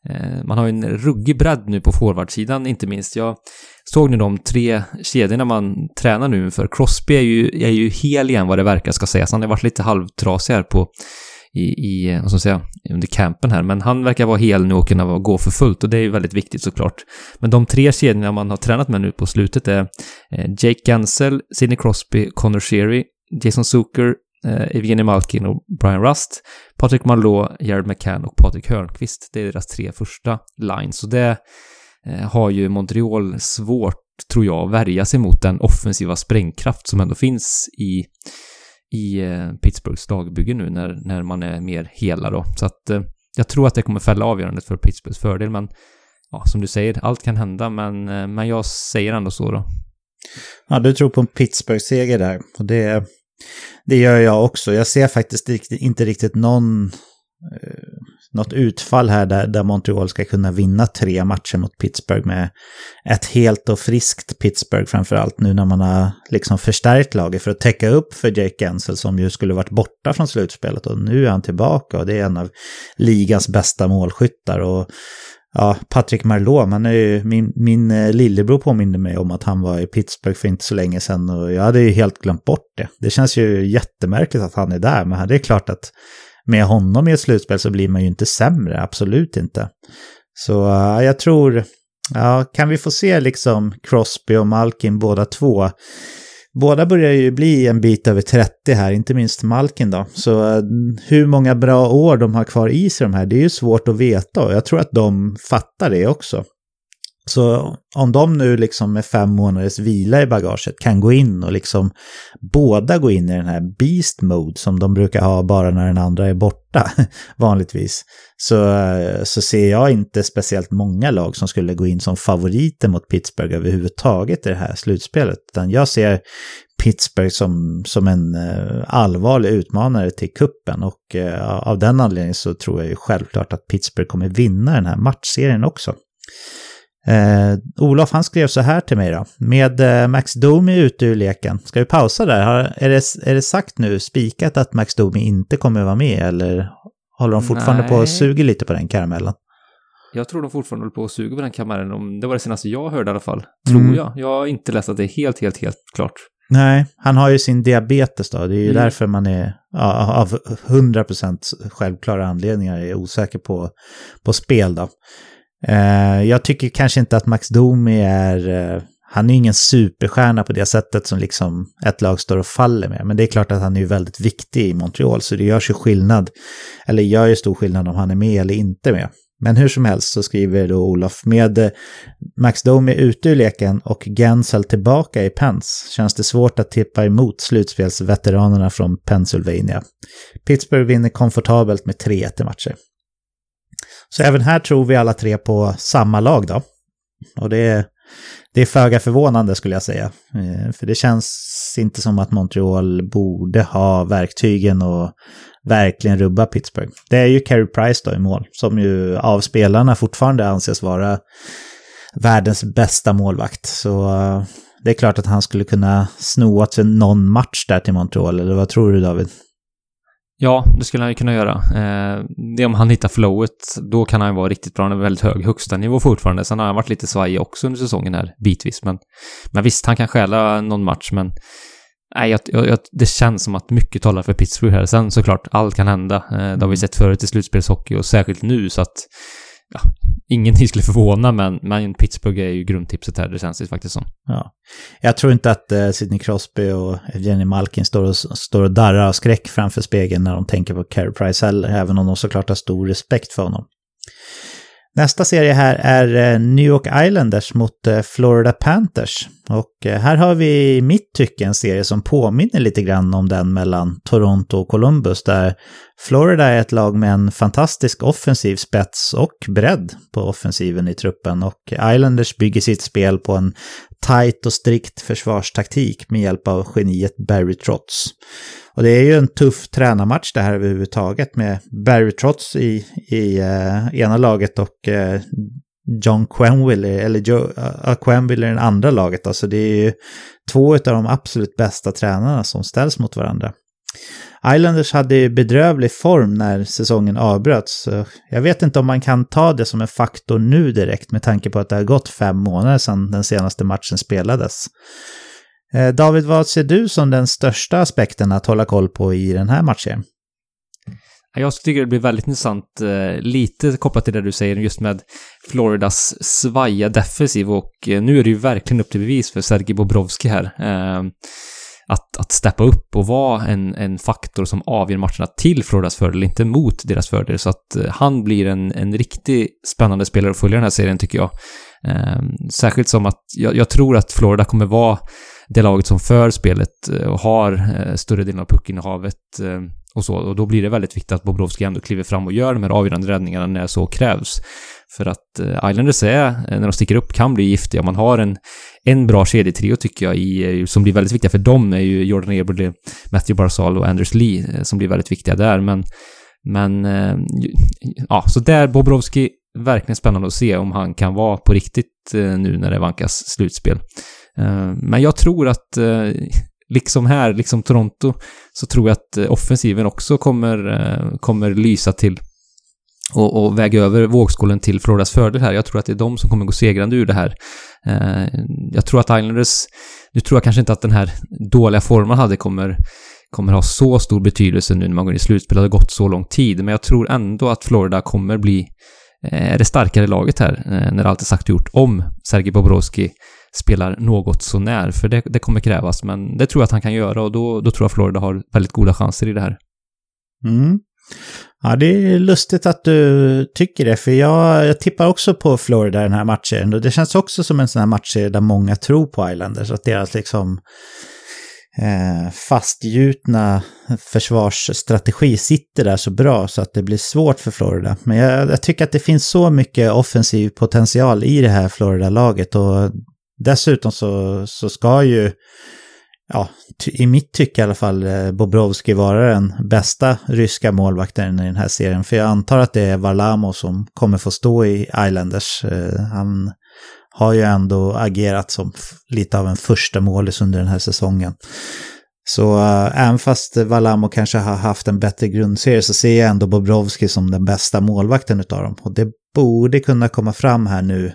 Eh, man har ju en ruggig bredd nu på forwardsidan inte minst. Jag såg nu de tre kedjorna man tränar nu för. Crosby är ju, är ju hel igen vad det verkar ska sägas. Han har varit lite halvtrasig här på i, i vad ska man säga, under campen här. Men han verkar vara hel nu och kunna gå för fullt och det är ju väldigt viktigt såklart. Men de tre kedjorna man har tränat med nu på slutet är eh, Jake Gansel, Sidney Crosby, Connor Sherry, Jason Zucker, eh, Evgeni Malkin och Brian Rust, Patrick Marleau, Jared McCann och Patrik Hörnqvist. Det är deras tre första lines. Så det eh, har ju Montreal svårt, tror jag, att värja sig mot den offensiva sprängkraft som ändå finns i, i eh, Pittsburghs lagbygge nu när, när man är mer hela då. Så att eh, jag tror att det kommer fälla avgörandet för Pittsburghs fördel, men ja, som du säger, allt kan hända, men, eh, men jag säger ändå så då. Ja, du tror på en Pittsburgh-seger där. Och det, det gör jag också. Jag ser faktiskt inte riktigt någon, eh, något utfall här där, där Montreal ska kunna vinna tre matcher mot Pittsburgh med ett helt och friskt Pittsburgh framför allt nu när man har liksom förstärkt laget för att täcka upp för Jake Gensel som ju skulle varit borta från slutspelet och nu är han tillbaka och det är en av ligans bästa målskyttar och Ja, Patrick Marleau, han är ju, min, min eh, lillebror påminde mig om att han var i Pittsburgh för inte så länge sedan och jag hade ju helt glömt bort det. Det känns ju jättemärkligt att han är där, men det är klart att med honom i ett slutspel så blir man ju inte sämre, absolut inte. Så uh, jag tror, ja, kan vi få se liksom Crosby och Malkin båda två Båda börjar ju bli en bit över 30 här, inte minst Malkin då. Så eh, hur många bra år de har kvar i sig de här, det är ju svårt att veta och jag tror att de fattar det också. Så om de nu liksom med fem månaders vila i bagaget kan gå in och liksom båda gå in i den här beast mode som de brukar ha bara när den andra är borta <laughs> vanligtvis. Så, så ser jag inte speciellt många lag som skulle gå in som favoriter mot Pittsburgh överhuvudtaget i det här slutspelet. Utan jag ser Pittsburgh som, som en eh, allvarlig utmanare till kuppen och eh, av den anledningen så tror jag ju självklart att Pittsburgh kommer vinna den här matchserien också. Eh, Olof han skrev så här till mig då. Med eh, Max Domi ute ur leken, ska vi pausa där? Har, är, det, är det sagt nu, spikat att Max Domi inte kommer vara med eller håller de fortfarande Nej. på och suger lite på den karamellen? Jag tror de fortfarande håller på och suger på den karamellen. Det var det senaste jag hörde i alla fall. Tror mm. jag. Jag har inte läst att det är helt, helt, helt klart. Nej, han har ju sin diabetes då. Det är ju mm. därför man är ja, av 100% självklara anledningar är osäker på, på spel då. Eh, jag tycker kanske inte att Max Domi är... Eh, han är ingen superstjärna på det sättet som liksom ett lag står och faller med. Men det är klart att han är ju väldigt viktig i Montreal, så det görs ju skillnad. Eller gör ju stor skillnad om han är med eller inte med. Men hur som helst så skriver då Olof, med eh, Max Domi ute ur leken och Gensel tillbaka i Pens känns det svårt att tippa emot slutspelsveteranerna från Pennsylvania. Pittsburgh vinner komfortabelt med 3-1 i matcher. Så även här tror vi alla tre på samma lag då. Och det det är föga förvånande skulle jag säga. Eh, för det känns inte som att Montreal borde ha verktygen och verkligen rubba Pittsburgh. Det är ju Carey Price då i mål, som ju av spelarna fortfarande anses vara världens bästa målvakt. Så eh, det är klart att han skulle kunna sno åt sig någon match där till Montreal, eller vad tror du David? Ja, det skulle han ju kunna göra. Eh, det är om han hittar flowet, då kan han vara riktigt bra. Han är väldigt hög högsta nivå fortfarande. Sen har han varit lite svajig också under säsongen här, bitvis. Men, men visst, han kan stjäla någon match, men nej, jag, jag, det känns som att mycket talar för Pittsburgh här. Sen såklart, allt kan hända. Eh, det har vi mm. sett förut i slutspelshockey och särskilt nu, så att ja, ingenting skulle förvåna, men, men Pittsburgh är ju grundtipset här, det känns det faktiskt som. Ja. Jag tror inte att eh, Sidney Crosby och Jenny Malkin står och, står och darrar av skräck framför spegeln när de tänker på Carey Price heller, även om de såklart har stor respekt för honom. Nästa serie här är eh, New York Islanders mot eh, Florida Panthers. Och eh, här har vi i mitt tycke en serie som påminner lite grann om den mellan Toronto och Columbus där Florida är ett lag med en fantastisk offensiv spets och bredd på offensiven i truppen och Islanders bygger sitt spel på en tight och strikt försvarstaktik med hjälp av geniet Barry Trotz. Och det är ju en tuff tränarmatch det här överhuvudtaget med Barry Trotz i, i eh, ena laget och eh, John Quenville, eller Joe, uh, Quenville i det andra laget. Alltså det är ju två av de absolut bästa tränarna som ställs mot varandra. Islanders hade ju bedrövlig form när säsongen avbröts. Jag vet inte om man kan ta det som en faktor nu direkt med tanke på att det har gått fem månader sedan den senaste matchen spelades. Eh, David, vad ser du som den största aspekten att hålla koll på i den här matchen? Jag tycker det blir väldigt intressant, eh, lite kopplat till det du säger just med Floridas svaja defensiv och eh, nu är det ju verkligen upp till bevis för Sergej Bobrovski här. Eh, att, att steppa upp och vara en, en faktor som avgör matcherna till Floridas fördel, inte mot deras fördel. Så att han blir en, en riktigt spännande spelare att följa den här serien tycker jag. Särskilt som att jag, jag tror att Florida kommer vara det laget som för spelet och har större delen av puckinnehavet och så. Och då blir det väldigt viktigt att Bobrovski ändå kliver fram och gör de här avgörande räddningarna när så krävs. För att eh, Islanders är, eh, när de sticker upp, kan bli giftiga. Man har en, en bra kedjetrio tycker jag, i, eh, som blir väldigt viktiga för dem är ju Jordan Eberle, Matthew Barzal och Anders Lee som blir väldigt viktiga där. Men, men ja, så där Bobrovski, verkligen spännande att se om han kan vara på riktigt nu när det vankas slutspel. Men jag tror att, liksom här, liksom Toronto, så tror jag att eh, offensiven också kommer, eh, kommer lysa till och, och väga över vågskålen till Floridas fördel här. Jag tror att det är de som kommer gå segrande ur det här. Eh, jag tror att Islanders, nu tror jag kanske inte att den här dåliga formen man hade kommer kommer ha så stor betydelse nu när man går in i slutspel. Det har gått så lång tid, men jag tror ändå att Florida kommer bli eh, det starkare laget här eh, när allt är sagt och gjort om Sergej Bobrovski spelar något så när, för det, det kommer krävas. Men det tror jag att han kan göra och då, då tror jag Florida har väldigt goda chanser i det här. Mm. Ja, det är lustigt att du tycker det, för jag, jag tippar också på Florida den här matchen. Och det känns också som en sån här match där många tror på Islanders, att deras liksom eh, fastgjutna försvarsstrategi sitter där så bra så att det blir svårt för Florida. Men jag, jag tycker att det finns så mycket offensiv potential i det här Florida-laget och Dessutom så, så ska ju, ja, i mitt tycke i alla fall, eh, Bobrovski vara den bästa ryska målvakten i den här serien. För jag antar att det är Varlamo som kommer få stå i Islanders. Eh, han har ju ändå agerat som lite av en första målis under den här säsongen. Så äh, även fast Valamo kanske har haft en bättre grundserie så ser jag ändå Bobrovski som den bästa målvakten utav dem. Och det borde kunna komma fram här nu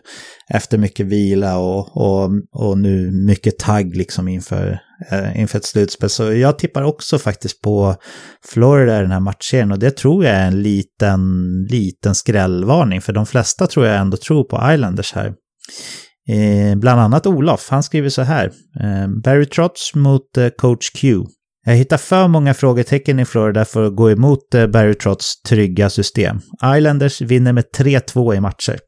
efter mycket vila och, och, och nu mycket tagg liksom inför, eh, inför ett slutspel. Så jag tippar också faktiskt på Florida i den här matchen och det tror jag är en liten, liten skrällvarning för de flesta tror jag ändå tror på Islanders här. Eh, bland annat Olof, han skriver så här. Eh, Barry Trotz mot eh, coach Q. Jag hittar för många frågetecken i Florida för att gå emot eh, Barry Trotts trygga system. Islanders vinner med 3-2 i matcher.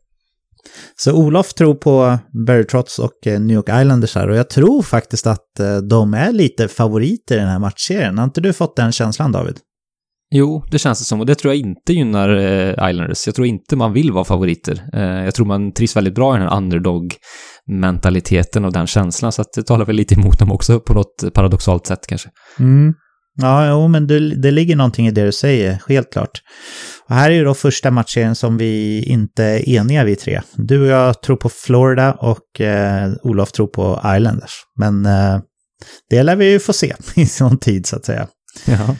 Så Olof tror på Barry Trotts och eh, New York Islanders här och jag tror faktiskt att eh, de är lite favoriter i den här matchserien. Har inte du fått den känslan David? Jo, det känns det som och det tror jag inte gynnar Islanders. Jag tror inte man vill vara favoriter. Jag tror man trivs väldigt bra i den här underdog mentaliteten och den känslan. Så att det talar väl lite emot dem också på något paradoxalt sätt kanske. Mm. Ja, jo, men det, det ligger någonting i det du säger, helt klart. Och här är ju då första matchen som vi inte är eniga vi tre. Du och jag tror på Florida och eh, Olof tror på Islanders. Men eh, det lär vi ju få se <laughs> i någon tid så att säga. Ja.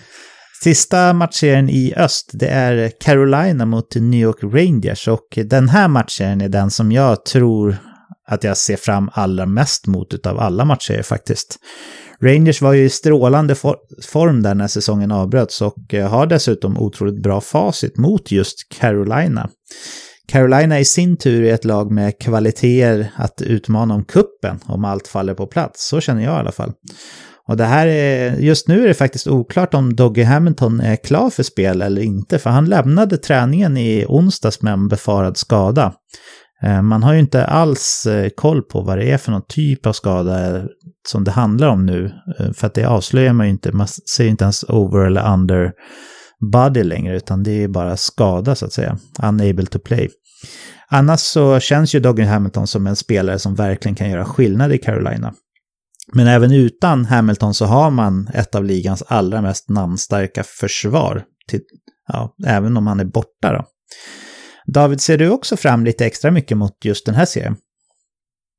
Sista matchen i öst, det är Carolina mot New York Rangers och den här matchen är den som jag tror att jag ser fram allra mest mot utav alla matcher faktiskt. Rangers var ju i strålande for form där när säsongen avbröts och eh, har dessutom otroligt bra facit mot just Carolina. Carolina i sin tur är ett lag med kvaliteter att utmana om kuppen om allt faller på plats. Så känner jag i alla fall. Och det här är, just nu är det faktiskt oklart om Doggy Hamilton är klar för spel eller inte, för han lämnade träningen i onsdags med en befarad skada. Eh, man har ju inte alls eh, koll på vad det är för någon typ av skada som det handlar om nu, eh, för att det avslöjar man ju inte, man ser inte ens over eller under body längre, utan det är bara skada så att säga, unable to play. Annars så känns ju Doggy Hamilton som en spelare som verkligen kan göra skillnad i Carolina. Men även utan Hamilton så har man ett av ligans allra mest namnstarka försvar. Till, ja, även om han är borta då. David, ser du också fram lite extra mycket mot just den här serien?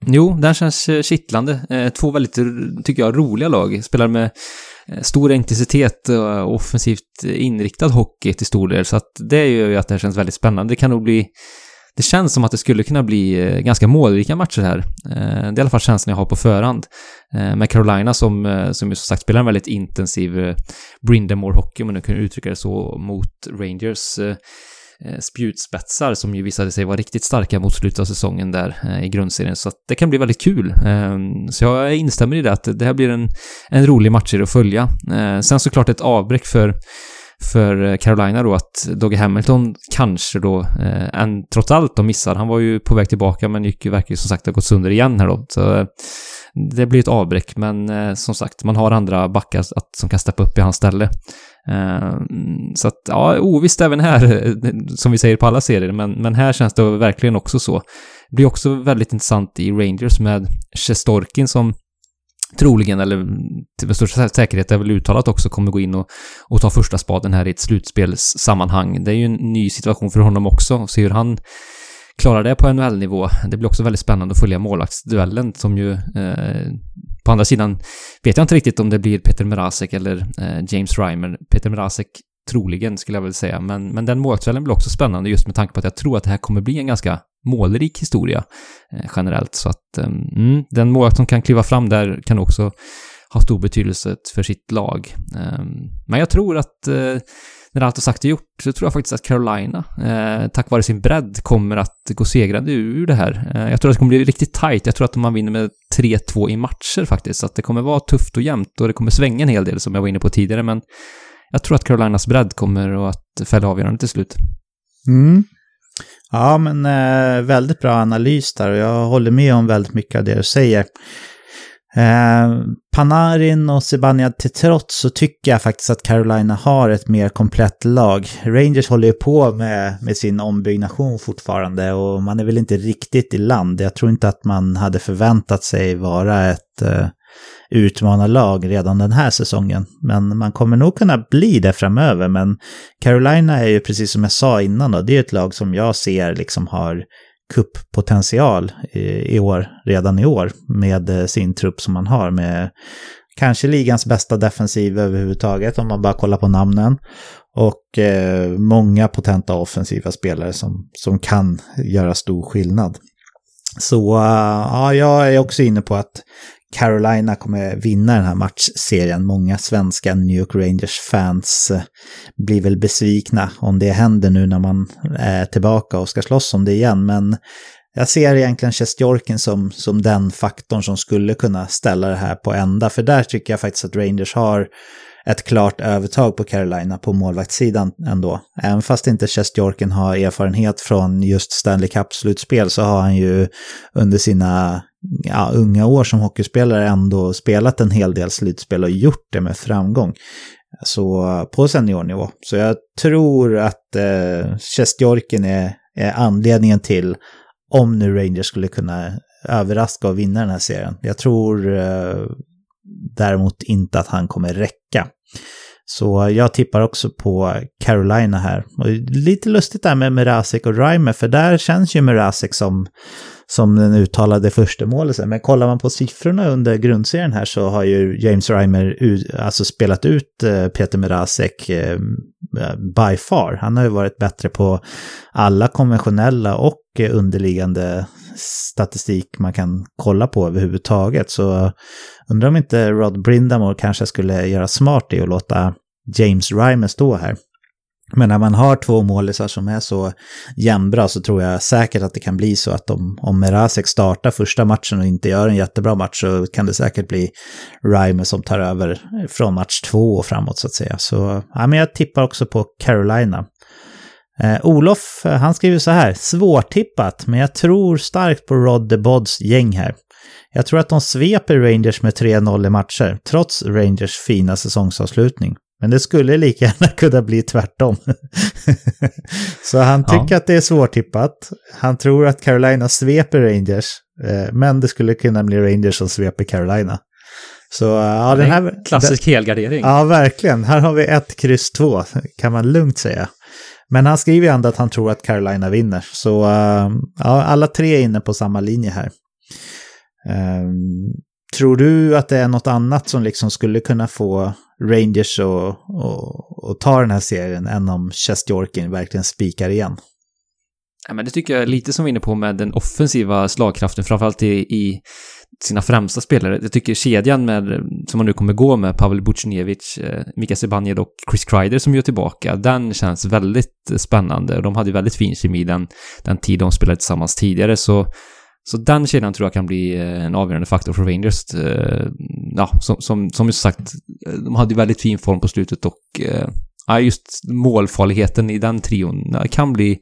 Jo, den känns eh, kittlande. Eh, två väldigt, tycker jag, roliga lag. Spelar med eh, stor intensitet och offensivt inriktad hockey till stor del. Så att det gör ju att det här känns väldigt spännande. Det kan nog bli det känns som att det skulle kunna bli ganska målrika matcher här. Det är i alla fall känslan jag har på förhand. Med Carolina som, som ju som sagt spelar en väldigt intensiv Brindamore-hockey, om man nu kan uttrycka det så, mot Rangers Eh, spjutspetsar som ju visade sig vara riktigt starka mot slutet av säsongen där eh, i grundserien. Så att det kan bli väldigt kul. Ehm, så jag instämmer i det att det här blir en, en rolig match att följa. Eh, sen såklart ett avbräck för för Carolina då att Dogge Hamilton kanske då, eh, en, trots allt då missar. Han var ju på väg tillbaka men gick ju verkligen som sagt ha gått sönder igen här då. Så det blir ett avbräck men eh, som sagt, man har andra backar att, som kan steppa upp i hans ställe. Ehm, så att, ja, ovisst även här, <laughs> som vi säger på alla serier, men, men här känns det verkligen också så. Det blir också väldigt intressant i Rangers med Shestorkin som troligen, eller med största säkerhet är väl uttalat också, kommer gå in och, och ta första spaden här i ett slutspelssammanhang. Det är ju en ny situation för honom också, och se hur han klarar det på NHL-nivå. Det blir också väldigt spännande att följa målvaktsduellen som ju eh, på andra sidan vet jag inte riktigt om det blir Peter Mrazek eller eh, James Reimer. Peter Mrazek troligen skulle jag väl säga, men, men den målvaktsduellen blir också spännande just med tanke på att jag tror att det här kommer bli en ganska målrik historia eh, generellt. Så att ehm, mm, den målvakt som kan kliva fram där kan också ha stor betydelse för sitt lag. Eh, men jag tror att eh, när allt är sagt och gjort så tror jag faktiskt att Carolina, eh, tack vare sin bredd, kommer att gå segrande ur det här. Eh, jag tror att det kommer bli riktigt tight. Jag tror att man vinner med 3-2 i matcher faktiskt. Så att det kommer vara tufft och jämnt och det kommer svänga en hel del som jag var inne på tidigare. Men jag tror att Carolinas bredd kommer att fälla avgörande till slut. Mm. Ja, men eh, väldigt bra analys där och jag håller med om väldigt mycket av det du säger. Eh, Panarin och Zibanejad till trots så tycker jag faktiskt att Carolina har ett mer komplett lag. Rangers håller ju på med, med sin ombyggnation fortfarande och man är väl inte riktigt i land. Jag tror inte att man hade förväntat sig vara ett eh, utmanarlag redan den här säsongen. Men man kommer nog kunna bli det framöver. Men Carolina är ju precis som jag sa innan då, det är ett lag som jag ser liksom har kupppotential i, i år, redan i år, med eh, sin trupp som man har med kanske ligans bästa defensiv överhuvudtaget om man bara kollar på namnen. Och eh, många potenta offensiva spelare som, som kan göra stor skillnad. Så uh, ja, jag är också inne på att Carolina kommer vinna den här matchserien. Många svenska New York Rangers-fans eh, blir väl besvikna om det händer nu när man är tillbaka och ska slåss om det igen. Men jag ser egentligen Chestjorkin som, som den faktorn som skulle kunna ställa det här på ända. För där tycker jag faktiskt att Rangers har ett klart övertag på Carolina på målvaktssidan ändå. Även fast inte Chestjorkin har erfarenhet från just Stanley Cup-slutspel så har han ju under sina ja, unga år som hockeyspelare ändå spelat en hel del slutspel och gjort det med framgång. Så på seniornivå. Så jag tror att eh, Sjestjorkin är, är anledningen till om nu Rangers skulle kunna överraska och vinna den här serien. Jag tror eh, däremot inte att han kommer räcka. Så jag tippar också på Carolina här. Och lite lustigt där med Mrazek och Reimer, för där känns ju Mrazek som, som den uttalade första målet. Men kollar man på siffrorna under grundserien här så har ju James Reimer alltså spelat ut eh, Peter Mrazek eh, eh, by far. Han har ju varit bättre på alla konventionella och underliggande statistik man kan kolla på överhuvudtaget. Så undrar om inte Rod Brindamore kanske skulle göra smart i att låta James Reimer stå här. Men när man har två målisar som är så jämnbra så tror jag säkert att det kan bli så att om, om Merasek startar första matchen och inte gör en jättebra match så kan det säkert bli Rymer som tar över från match två och framåt så att säga. Så ja, men jag tippar också på Carolina. Eh, Olof, eh, han skriver så här, svårtippat, men jag tror starkt på Rod the Bods gäng här. Jag tror att de sveper Rangers med 3-0 i matcher, trots Rangers fina säsongsavslutning. Men det skulle lika gärna <laughs> kunna bli tvärtom. <laughs> så han tycker ja. att det är svårtippat. Han tror att Carolina sveper Rangers, eh, men det skulle kunna bli Rangers som sveper Carolina. Så ja, den här... Klassisk helgardering. Ja, verkligen. Här har vi ett kryss två, kan man lugnt säga. Men han skriver ju ändå att han tror att Carolina vinner. Så uh, ja, alla tre är inne på samma linje här. Um, tror du att det är något annat som liksom skulle kunna få Rangers och, och, och tar den här serien än om Sjestjorkin verkligen spikar igen? Ja, men det tycker jag är lite som vi är inne på med den offensiva slagkraften, framförallt i, i sina främsta spelare. Jag tycker kedjan med, som man nu kommer gå med, Pavel Buchnevich, eh, Mika Zibanejad och Chris Kreider som gör tillbaka, den känns väldigt spännande. De hade ju väldigt fin kemi den, den tid de spelade tillsammans tidigare, så så den kedjan tror jag kan bli eh, en avgörande faktor för Rangers. Eh, Eh, ja, som, som, som sagt, de hade ju väldigt fin form på slutet och ja, just målfarligheten i den trion kan bli,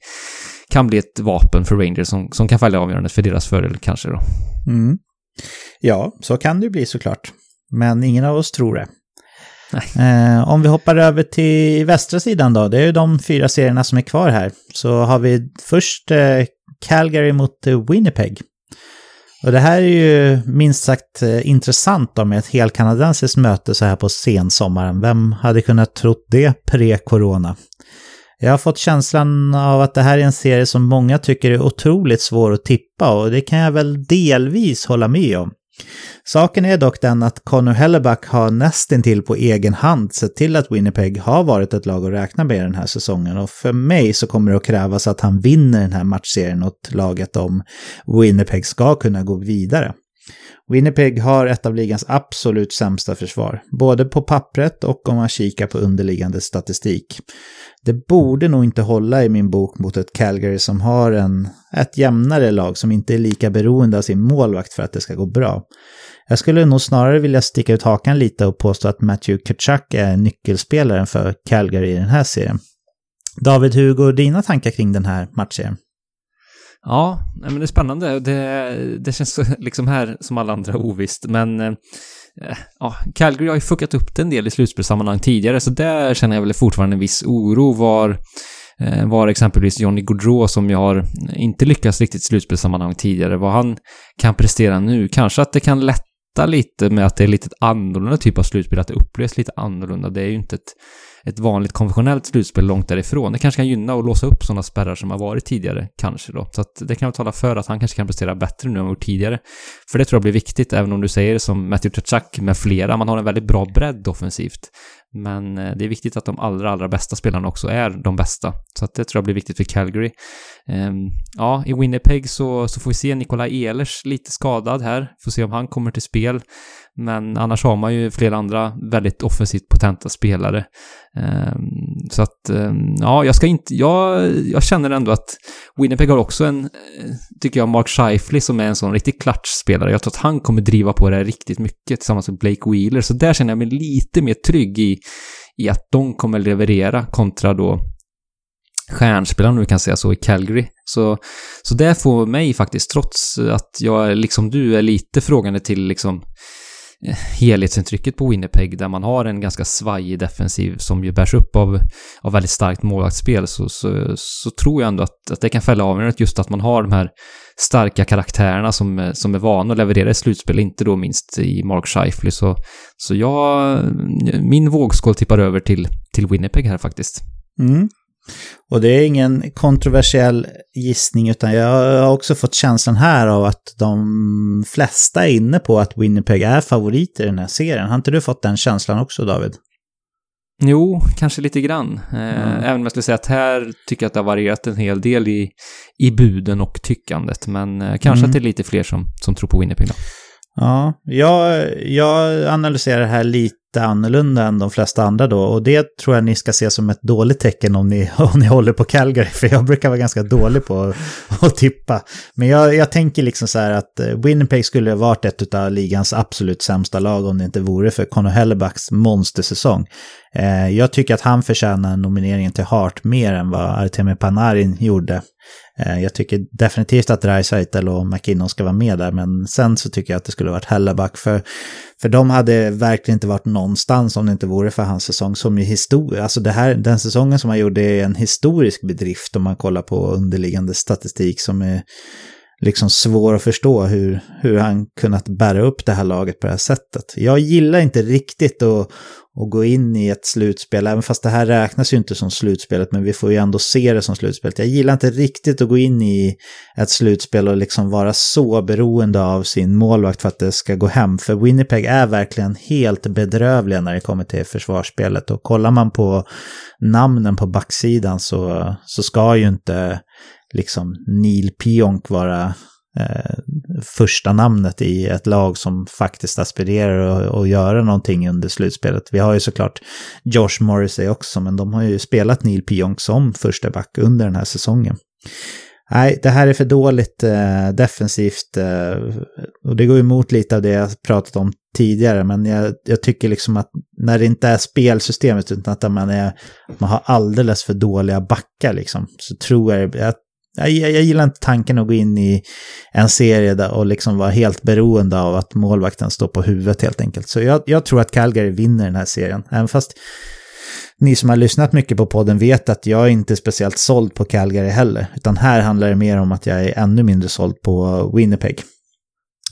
kan bli ett vapen för Rangers som, som kan falla avgörande för deras fördel kanske då. Mm. Ja, så kan det bli såklart. Men ingen av oss tror det. Eh, om vi hoppar över till västra sidan då, det är ju de fyra serierna som är kvar här. Så har vi först eh, Calgary mot eh, Winnipeg. Och det här är ju minst sagt eh, intressant då med ett helkanadensiskt möte så här på sensommaren. Vem hade kunnat trott det pre-corona? Jag har fått känslan av att det här är en serie som många tycker är otroligt svår att tippa och det kan jag väl delvis hålla med om. Saken är dock den att Connor Helleback har nästintill på egen hand sett till att Winnipeg har varit ett lag att räkna med den här säsongen och för mig så kommer det att krävas att han vinner den här matchserien åt laget om Winnipeg ska kunna gå vidare. Winnipeg har ett av ligans absolut sämsta försvar, både på pappret och om man kikar på underliggande statistik. Det borde nog inte hålla i min bok mot ett Calgary som har en, ett jämnare lag som inte är lika beroende av sin målvakt för att det ska gå bra. Jag skulle nog snarare vilja sticka ut hakan lite och påstå att Matthew Kachuk är nyckelspelaren för Calgary i den här serien. David, hur går dina tankar kring den här matchserien? Ja, men det är spännande. Det, det känns <laughs> liksom här som alla andra ovisst, men eh, ja, Calgary har ju fuckat upp det en del i slutspelssammanhang tidigare, så där känner jag väl fortfarande en viss oro var Eh, var exempelvis Johnny Gaudreau som jag har inte lyckats riktigt i slutspelssammanhang tidigare, vad han kan prestera nu. Kanske att det kan lätta lite med att det är lite annorlunda typ av slutspel, att det upplevs lite annorlunda. Det är ju inte ett ett vanligt konventionellt slutspel långt därifrån. Det kanske kan gynna och låsa upp sådana spärrar som har varit tidigare, kanske då. Så att det kan väl tala för att han kanske kan prestera bättre nu än gjort tidigare. För det tror jag blir viktigt, även om du säger det som Matthew Tkachuk med flera. Man har en väldigt bra bredd offensivt. Men eh, det är viktigt att de allra, allra bästa spelarna också är de bästa. Så att det tror jag blir viktigt för Calgary. Ehm, ja, i Winnipeg så, så får vi se Nikolaj Ehlers lite skadad här. Får se om han kommer till spel. Men annars har man ju flera andra väldigt offensivt potenta spelare. Ehm, så att, ehm, ja, jag ska inte, jag, jag känner ändå att Winnipeg har också en, eh, tycker jag, Mark Scheifly som är en sån riktig klatschspelare. Jag tror att han kommer driva på det här riktigt mycket tillsammans med Blake Wheeler. Så där känner jag mig lite mer trygg i, i att de kommer leverera kontra då stjärnspelare, om vi kan säga så, i Calgary. Så, så det får mig faktiskt, trots att jag liksom du är lite frågande till liksom <laughs> helhetsintrycket på Winnipeg där man har en ganska svajig defensiv som ju bärs upp av, av väldigt starkt målvaktsspel så, så, så tror jag ändå att, att det kan fälla avgörandet just att man har de här starka karaktärerna som, som är vana att leverera i slutspel, inte då minst i Mark Scheifly. Så, så jag, min vågskål tippar över till, till Winnipeg här faktiskt. Mm. Och det är ingen kontroversiell gissning utan jag har också fått känslan här av att de flesta är inne på att Winnipeg är favoriter i den här serien. Har inte du fått den känslan också David? Jo, kanske lite grann. Mm. Även om jag skulle säga att här tycker jag att det har varierat en hel del i, i buden och tyckandet. Men eh, kanske mm. att det är lite fler som, som tror på Winnipeg då. Ja, jag, jag analyserar det här lite annorlunda än de flesta andra då. Och det tror jag ni ska se som ett dåligt tecken om ni, <laughs> om ni håller på Calgary. För jag brukar vara ganska dålig på <laughs> att tippa. Men jag, jag tänker liksom så här att eh, Winnipeg skulle ha varit ett av ligans absolut sämsta lag om det inte vore för Conor Hellebacks monstersäsong. Eh, jag tycker att han förtjänar nomineringen till Hart mer än vad Artemi Panarin gjorde. Eh, jag tycker definitivt att Dreisaitl och McKinnon ska vara med där, men sen så tycker jag att det skulle varit Helleback. För, för de hade verkligen inte varit någonstans om det inte vore för hans säsong som är historia. Alltså det här, den säsongen som han gjorde är en historisk bedrift om man kollar på underliggande statistik som är liksom svår att förstå hur, hur han kunnat bära upp det här laget på det här sättet. Jag gillar inte riktigt att, att gå in i ett slutspel, även fast det här räknas ju inte som slutspelet, men vi får ju ändå se det som slutspelet. Jag gillar inte riktigt att gå in i ett slutspel och liksom vara så beroende av sin målvakt för att det ska gå hem. För Winnipeg är verkligen helt bedrövliga när det kommer till försvarsspelet. Och kollar man på namnen på backsidan så, så ska ju inte liksom Neil Pionk vara eh, första namnet i ett lag som faktiskt aspirerar att göra någonting under slutspelet. Vi har ju såklart Josh Morrissey också, men de har ju spelat Neil Pionk som första back under den här säsongen. Nej, det här är för dåligt eh, defensivt eh, och det går emot lite av det jag pratat om tidigare, men jag, jag, tycker liksom att när det inte är spelsystemet utan att man, är, man har alldeles för dåliga backar liksom, så tror jag, jag jag, jag, gillar inte tanken att gå in i en serie där och liksom vara helt beroende av att målvakten står på huvudet helt enkelt. Så jag, jag tror att Calgary vinner den här serien. Även fast ni som har lyssnat mycket på podden vet att jag är inte är speciellt såld på Calgary heller. Utan här handlar det mer om att jag är ännu mindre såld på Winnipeg.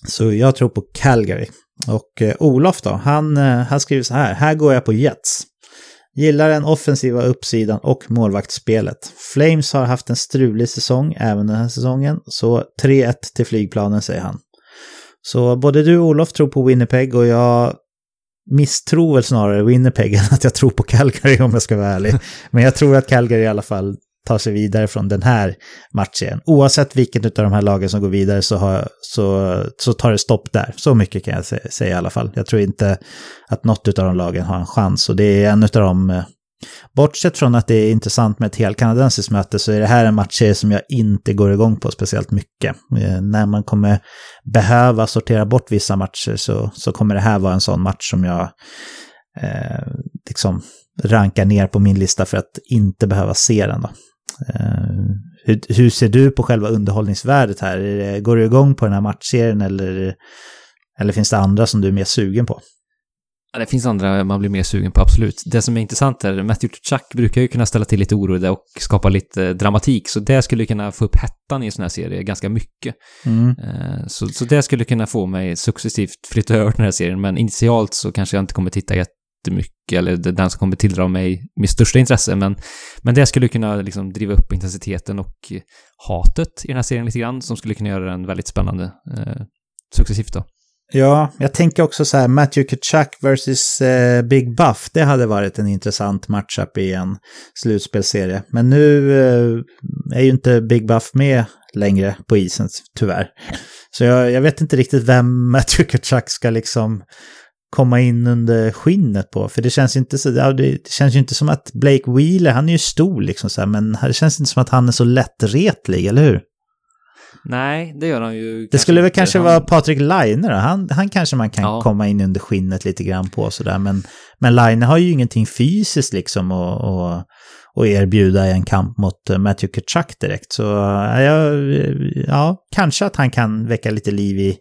Så jag tror på Calgary. Och eh, Olof då, han, eh, han skriver så här, här går jag på Jets. Gillar den offensiva uppsidan och målvaktsspelet. Flames har haft en strulig säsong även den här säsongen, så 3-1 till flygplanen säger han. Så både du och Olof tror på Winnipeg och jag misstror väl snarare Winnipeg <laughs> än att jag tror på Calgary om jag ska vara ärlig. Men jag tror att Calgary i alla fall ta sig vidare från den här matchen. Oavsett vilket av de här lagen som går vidare så, har, så, så tar det stopp där. Så mycket kan jag säga i alla fall. Jag tror inte att något av de lagen har en chans. Och det är en av de... Eh, bortsett från att det är intressant med ett helt kanadensiskt möte så är det här en match som jag inte går igång på speciellt mycket. Eh, när man kommer behöva sortera bort vissa matcher så, så kommer det här vara en sån match som jag eh, liksom rankar ner på min lista för att inte behöva se den. Då. Eh, hur, hur, ser du på själva underhållningsvärdet här? Går du igång på den här matchserien eller, eller finns det andra som du är mer sugen på? Ja, det finns andra man blir mer sugen på, absolut. Det som är intressant är, Matthew Chuck brukar ju kunna ställa till lite oro där och skapa lite dramatik, så det skulle kunna få upp hettan i en sån här serie ganska mycket. Mm. Eh, så, så det skulle kunna få mig successivt flytta över den här serien, men initialt så kanske jag inte kommer titta jättemycket, eller den som kommer tilldra mig med största intresse, men, men det skulle kunna liksom driva upp intensiteten och hatet i den här serien lite grann, som skulle kunna göra den väldigt spännande eh, successivt då. Ja, jag tänker också så här, Matthew Kachuk versus eh, Big Buff, det hade varit en intressant matchup i en slutspelserie. Men nu eh, är ju inte Big Buff med längre på isen, tyvärr. Så jag, jag vet inte riktigt vem Matthew Kachuk ska liksom komma in under skinnet på. För det känns inte så, det känns ju inte som att Blake Wheeler, han är ju stor liksom så här, men det känns inte som att han är så lättretlig, eller hur? Nej, det gör han ju. Det skulle väl inte. kanske han... vara Patrik Laine då? Han, han kanske man kan ja. komma in under skinnet lite grann på sådär. Men, men Laine har ju ingenting fysiskt liksom att och erbjuda i en kamp mot Matthew Kachuk direkt. Så ja, ja, kanske att han kan väcka lite liv i,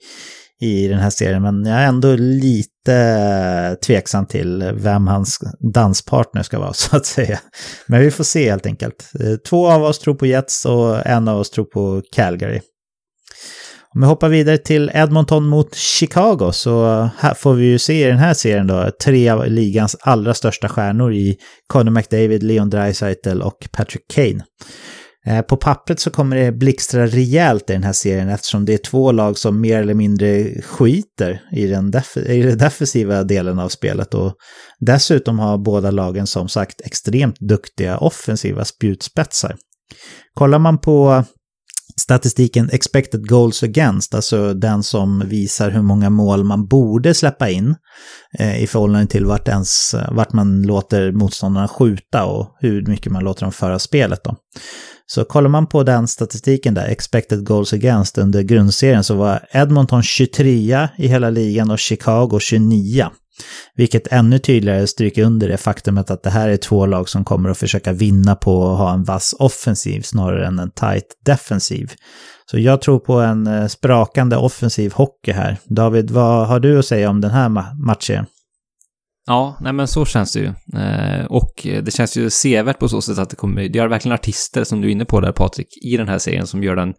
i den här serien, men jag är ändå lite tveksam till vem hans danspartner ska vara, <laughs> så att säga. Men vi får se helt enkelt. Eh, två av oss tror på Jets och en av oss tror på Calgary. Om vi hoppar vidare till Edmonton mot Chicago så här får vi ju se i den här serien då tre av ligans allra största stjärnor i Conor McDavid, Leon Draisaitl och Patrick Kane. Eh, på pappret så kommer det blixtra rejält i den här serien eftersom det är två lag som mer eller mindre skiter i den, def i den defensiva delen av spelet och dessutom har båda lagen som sagt extremt duktiga offensiva spjutspetsar. Kollar man på statistiken expected goals against, alltså den som visar hur många mål man borde släppa in eh, i förhållande till vart, ens, vart man låter motståndarna skjuta och hur mycket man låter dem föra spelet. Då. Så kollar man på den statistiken där, expected goals against under grundserien, så var Edmonton 23 i hela ligan och Chicago 29. Vilket ännu tydligare stryker under det faktumet att det här är två lag som kommer att försöka vinna på att ha en vass offensiv snarare än en tight defensiv. Så jag tror på en eh, sprakande offensiv hockey här. David, vad har du att säga om den här matchen? Ja, nej men så känns det ju. Eh, och det känns ju sevärt på så sätt att det kommer, det är verkligen artister som du är inne på där Patrik, i den här serien som gör den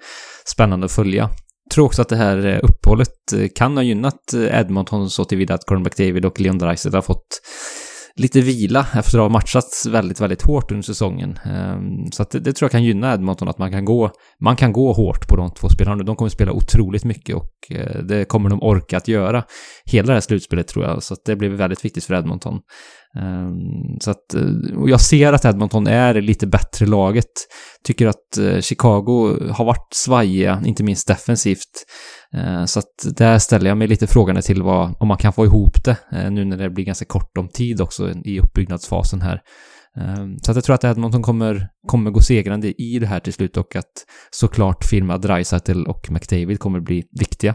spännande att följa tror också att det här eh, uppehållet eh, kan ha gynnat Edmonton så tillvida att Cornback David och Leon Dreisett har fått lite vila efter att ha matchats väldigt, väldigt hårt under säsongen. Ehm, så att det, det, tror jag kan gynna Edmonton att man kan gå, man kan gå hårt på de två spelarna. De kommer spela otroligt mycket och eh, det kommer de orka att göra hela det här slutspelet tror jag. Så att det blir väldigt viktigt för Edmonton. Ehm, så att, eh, och jag ser att Edmonton är lite bättre laget. Tycker att eh, Chicago har varit svajiga, inte minst defensivt. Ehm, så att där ställer jag mig lite frågande till vad, om man kan få ihop det eh, nu när det blir ganska kort om tid också i uppbyggnadsfasen här. Ehm, så att jag tror att Edmonton kommer, kommer gå segrande i det här till slut och att såklart firma Dreisaitl och McDavid kommer bli viktiga.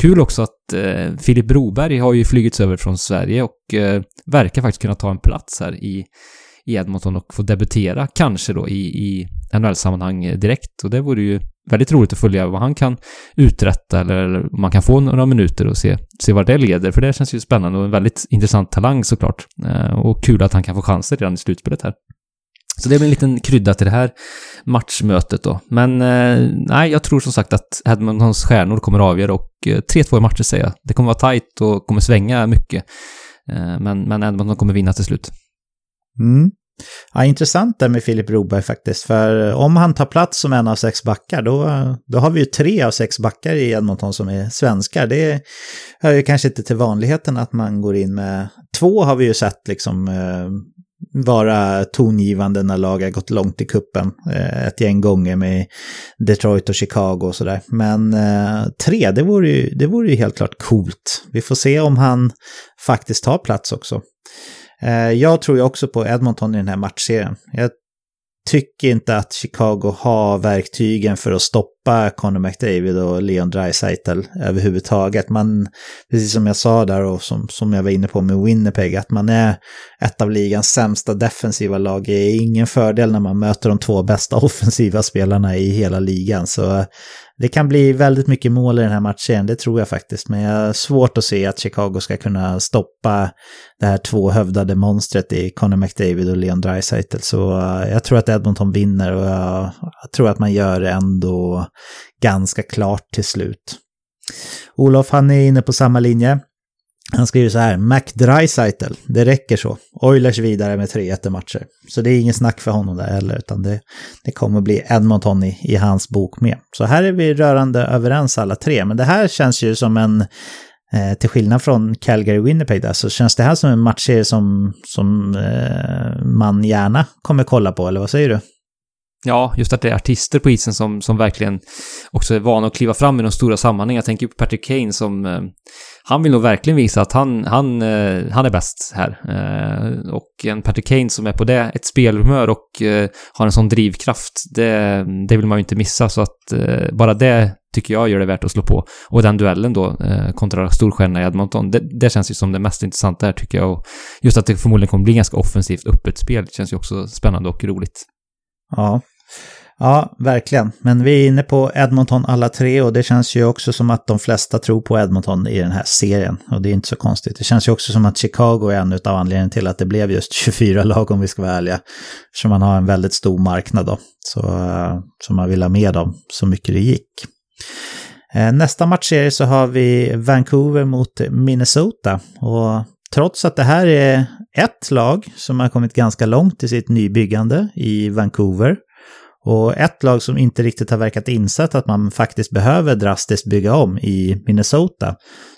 Kul också att eh, Filip Broberg har ju flygits över från Sverige och eh, verkar faktiskt kunna ta en plats här i, i Edmonton och få debutera kanske då i, i NHL-sammanhang direkt och det vore ju väldigt roligt att följa vad han kan uträtta eller om man kan få några minuter och se, se vad det leder. För det känns ju spännande och en väldigt intressant talang såklart. Eh, och kul att han kan få chanser redan i slutspelet här. Så det blir en liten krydda till det här matchmötet då. Men eh, nej, jag tror som sagt att Edmontons stjärnor kommer att avgöra och eh, 3-2 i matcher säger jag. Det kommer vara tajt och kommer svänga mycket. Eh, men, men Edmonton kommer vinna till slut. Mm. Ja, intressant där med Filip Broberg faktiskt, för om han tar plats som en av sex backar, då, då har vi ju tre av sex backar i Edmonton som är svenskar. Det hör ju kanske inte till vanligheten att man går in med, två har vi ju sett liksom eh, vara tongivande när lag har gått långt i kuppen eh, ett gäng gånger med Detroit och Chicago och sådär. Men eh, tre, det vore, ju, det vore ju helt klart coolt. Vi får se om han faktiskt tar plats också. Eh, jag tror ju också på Edmonton i den här matchserien. Jag tycker inte att Chicago har verktygen för att stoppa Conor McDavid och Leon Draisaitl överhuvudtaget. Man, precis som jag sa där och som, som jag var inne på med Winnipeg, att man är ett av ligans sämsta defensiva lag är ingen fördel när man möter de två bästa <laughs> offensiva spelarna i hela ligan. Så det kan bli väldigt mycket mål i den här matchen, det tror jag faktiskt. Men jag har svårt att se att Chicago ska kunna stoppa det här tvåhövdade monstret i Conor McDavid och Leon Draisaitl. Så uh, jag tror att Edmonton vinner och jag, jag tror att man gör det ändå ganska klart till slut. Olof, han är inne på samma linje. Han skriver så här, Mac Dreisaitl, det räcker så. Oilers vidare med 3-1 matcher. Så det är ingen snack för honom där heller, utan det, det kommer bli Edmonton i, i hans bok med. Så här är vi rörande överens alla tre, men det här känns ju som en, eh, till skillnad från Calgary-Winnipeg där, så känns det här som en matchserie som, som eh, man gärna kommer kolla på, eller vad säger du? Ja, just att det är artister på isen som, som verkligen också är vana att kliva fram i de stora sammanhangen. Jag tänker på Patrick Kane som... Eh, han vill nog verkligen visa att han, han, eh, han är bäst här. Eh, och en Patrick Kane som är på det, ett spelhumör och eh, har en sån drivkraft, det, det vill man ju inte missa. Så att eh, bara det tycker jag gör det värt att slå på. Och den duellen då eh, kontra storstjärnorna i Edmonton, det, det, känns ju som det mest intressanta här tycker jag. Och just att det förmodligen kommer bli ganska offensivt öppet spel känns ju också spännande och roligt. Ja. Ja, verkligen. Men vi är inne på Edmonton alla tre och det känns ju också som att de flesta tror på Edmonton i den här serien. Och det är inte så konstigt. Det känns ju också som att Chicago är en av anledningarna till att det blev just <laughs> 24 lag om vi ska vara ärliga. Eftersom man har en väldigt stor marknad då. Så, eh, så man vill ha med dem så mycket det gick. Eh, nästa matchserie så har vi Vancouver mot Minnesota. Och trots att det här är ett lag som har kommit ganska långt i sitt nybyggande i Vancouver och ett lag som inte riktigt har verkat insett att man faktiskt behöver drastiskt bygga om i Minnesota,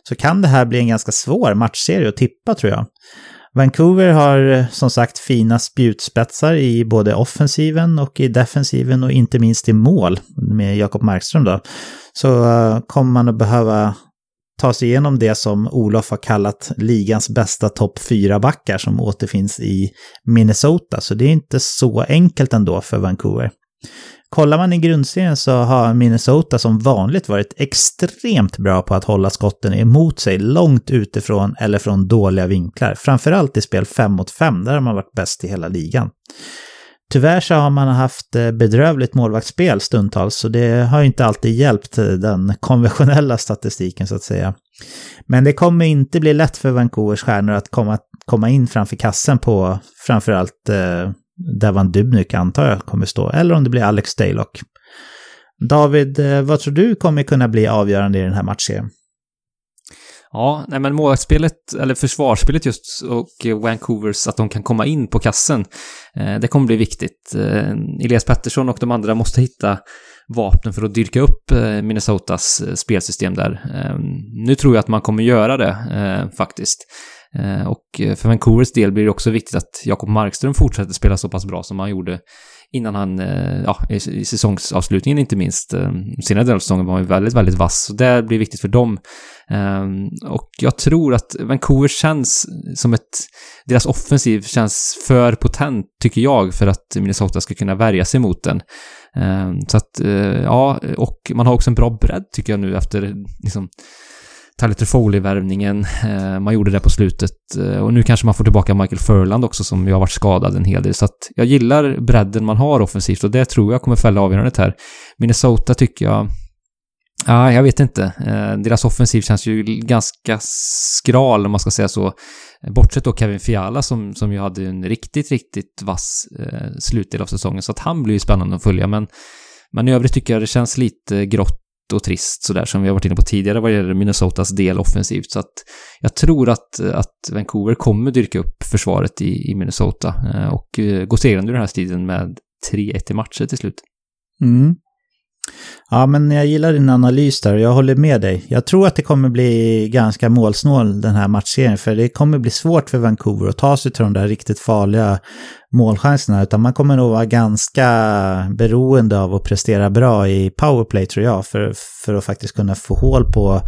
så kan det här bli en ganska svår matchserie att tippa tror jag. Vancouver har som sagt fina spjutspetsar i både offensiven och i defensiven och inte minst i mål med Jakob Markström då. Så eh, kommer man att behöva ta sig igenom det som Olof har kallat ligans bästa topp fyra backar som återfinns i Minnesota. Så det är inte så enkelt ändå för Vancouver. Kollar man i grundserien så har Minnesota som vanligt varit extremt bra på att hålla skotten emot sig långt utifrån eller från dåliga vinklar. Framförallt i spel 5 mot 5, där har man varit bäst i hela ligan. Tyvärr så har man haft eh, bedrövligt målvaktsspel stundtals, så det har inte alltid hjälpt eh, den <laughs> konventionella statistiken så att säga. Men det kommer inte bli lätt för Vancouvers stjärnor att komma, komma in framför kassen på framförallt eh, Devan Dubnyk antar jag kommer stå, eller om det blir Alex Daylock. David, eh, vad tror du kommer kunna bli avgörande i den här matchen? Ja, nej men målvaktsspelet, eller försvarsspelet just, och Vancouvers, att de kan komma in på kassen, eh, det kommer bli viktigt. Eh, Elias Pettersson och de andra måste hitta vapen för att dyrka upp eh, Minnesotas spelsystem där. Nu tror jag att man kommer göra det, faktiskt. Och för Vancouvers del blir det också viktigt att Jakob Markström fortsätter spela så pass bra som han gjorde innan han, eh, ja, i säsongsavslutningen inte minst. Eh, senare delen av säsongen var han ju väldigt, väldigt vass, så det blir viktigt för dem. Ehm, och jag tror att Vancouver känns som ett, deras offensiv känns för potent, tycker jag, för att Minnesota ska kunna värja sig mot den. Ehm, så att, eh, ja, och man har också en bra bredd tycker jag nu efter, liksom, Tyler Foley-värvningen. Eh, man gjorde det på slutet eh, och nu kanske man får tillbaka Michael Furland också som ju har varit skadad en hel del. Så att jag gillar bredden man har offensivt och det tror jag kommer fälla avgörandet här. Minnesota tycker jag Ja, jag vet inte. Eh, deras offensiv känns ju ganska skral om man ska säga så. Bortsett då Kevin Fiala som, som ju hade en riktigt, riktigt vass slutdel av säsongen. Så att han blir ju spännande att följa. Men, men i övrigt tycker jag det känns lite grått och trist sådär som vi har varit inne på tidigare vad gäller Minnesotas del offensivt. Så att jag tror att, att Vancouver kommer dyrka upp försvaret i, i Minnesota eh, och eh, gå segrande ur den här striden med 3-1 i matcher till slut. Mm. Ja, men jag gillar din analys där och jag håller med dig. Jag tror att det kommer bli ganska målsnål den här matchserien, för det kommer bli svårt för Vancouver att ta sig till de där riktigt farliga målchanserna, utan man kommer nog vara ganska beroende av att prestera bra i powerplay tror jag, för, för att faktiskt kunna få hål på,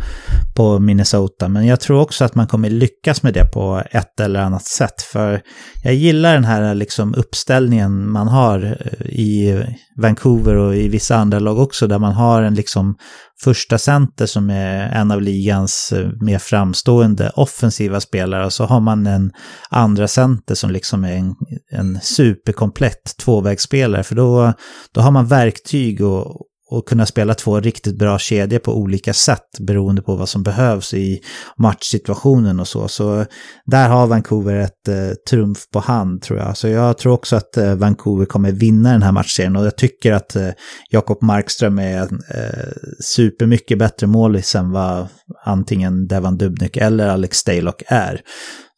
på Minnesota. Men jag tror också att man kommer lyckas med det på ett eller annat sätt, för jag gillar den här liksom uppställningen man har eh, i Vancouver och i vissa andra lag också, där man har en liksom första center som är en av ligans eh, mer framstående offensiva spelare och så har man en andra center som liksom är en, en superkomplett tvåvägsspelare för då, då har man verktyg och, och kunna spela två riktigt bra kedjor på olika sätt beroende på vad som behövs i matchsituationen och så. Så där har Vancouver ett eh, trumf på hand tror jag. Så jag tror också att eh, Vancouver kommer vinna den här matchserien och jag tycker att eh, Jakob Markström är eh, supermycket bättre målis än vad antingen Devan Dubnyk eller Alex Stalock är.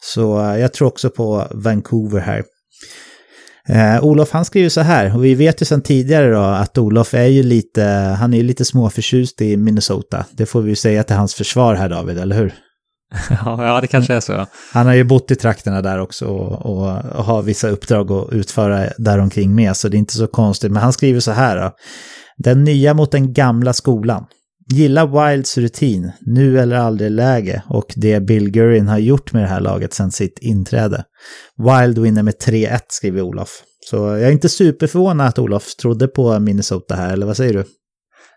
Så eh, jag tror också på Vancouver här. Eh, Olof han skriver så här, och vi vet ju sedan tidigare då att Olof är ju lite, han är ju lite småförtjust i Minnesota. Det får vi ju säga till hans försvar här David, eller hur? <laughs> ja, det kanske är så. Han har ju bott i trakterna där också och, och, och har vissa uppdrag att utföra däromkring med, så det är inte så konstigt. Men han skriver så här då. Den nya mot den gamla skolan. Gilla Wilds rutin, nu eller aldrig läge, och det Bill Gurin har gjort med det här laget sedan sitt inträde. Wild vinner med 3-1, skriver Olof. Så jag är inte superförvånad att Olof trodde på Minnesota här, eller vad säger du?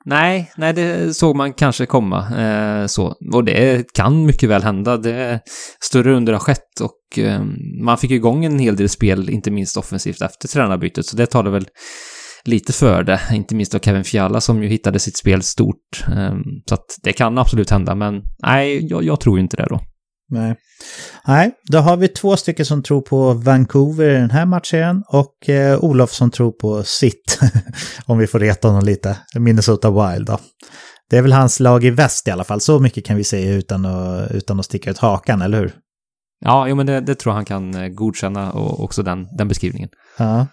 Nej, nej, det såg man kanske komma. Eh, så. Och det kan mycket väl hända. Det, större under har skett och eh, man fick igång en hel del spel, inte minst offensivt, efter tränarbytet. Så det talar väl lite för det. Inte minst då Kevin Fiala som ju hittade sitt spel stort. Ehm, så att det kan absolut hända, men nej, jag, jag tror ju inte det då. Nej. Nej, då har vi två stycken som tror på Vancouver i den här matchen och eh, Olof som tror på sitt, <laughs> om vi får reta honom lite, Minnesota Wild då. Det är väl hans lag i väst i alla fall, så mycket kan vi säga utan att, utan att sticka ut hakan, eller hur? Ja, jo, men det, det tror jag han kan eh, godkänna och också den, den beskrivningen. Ja.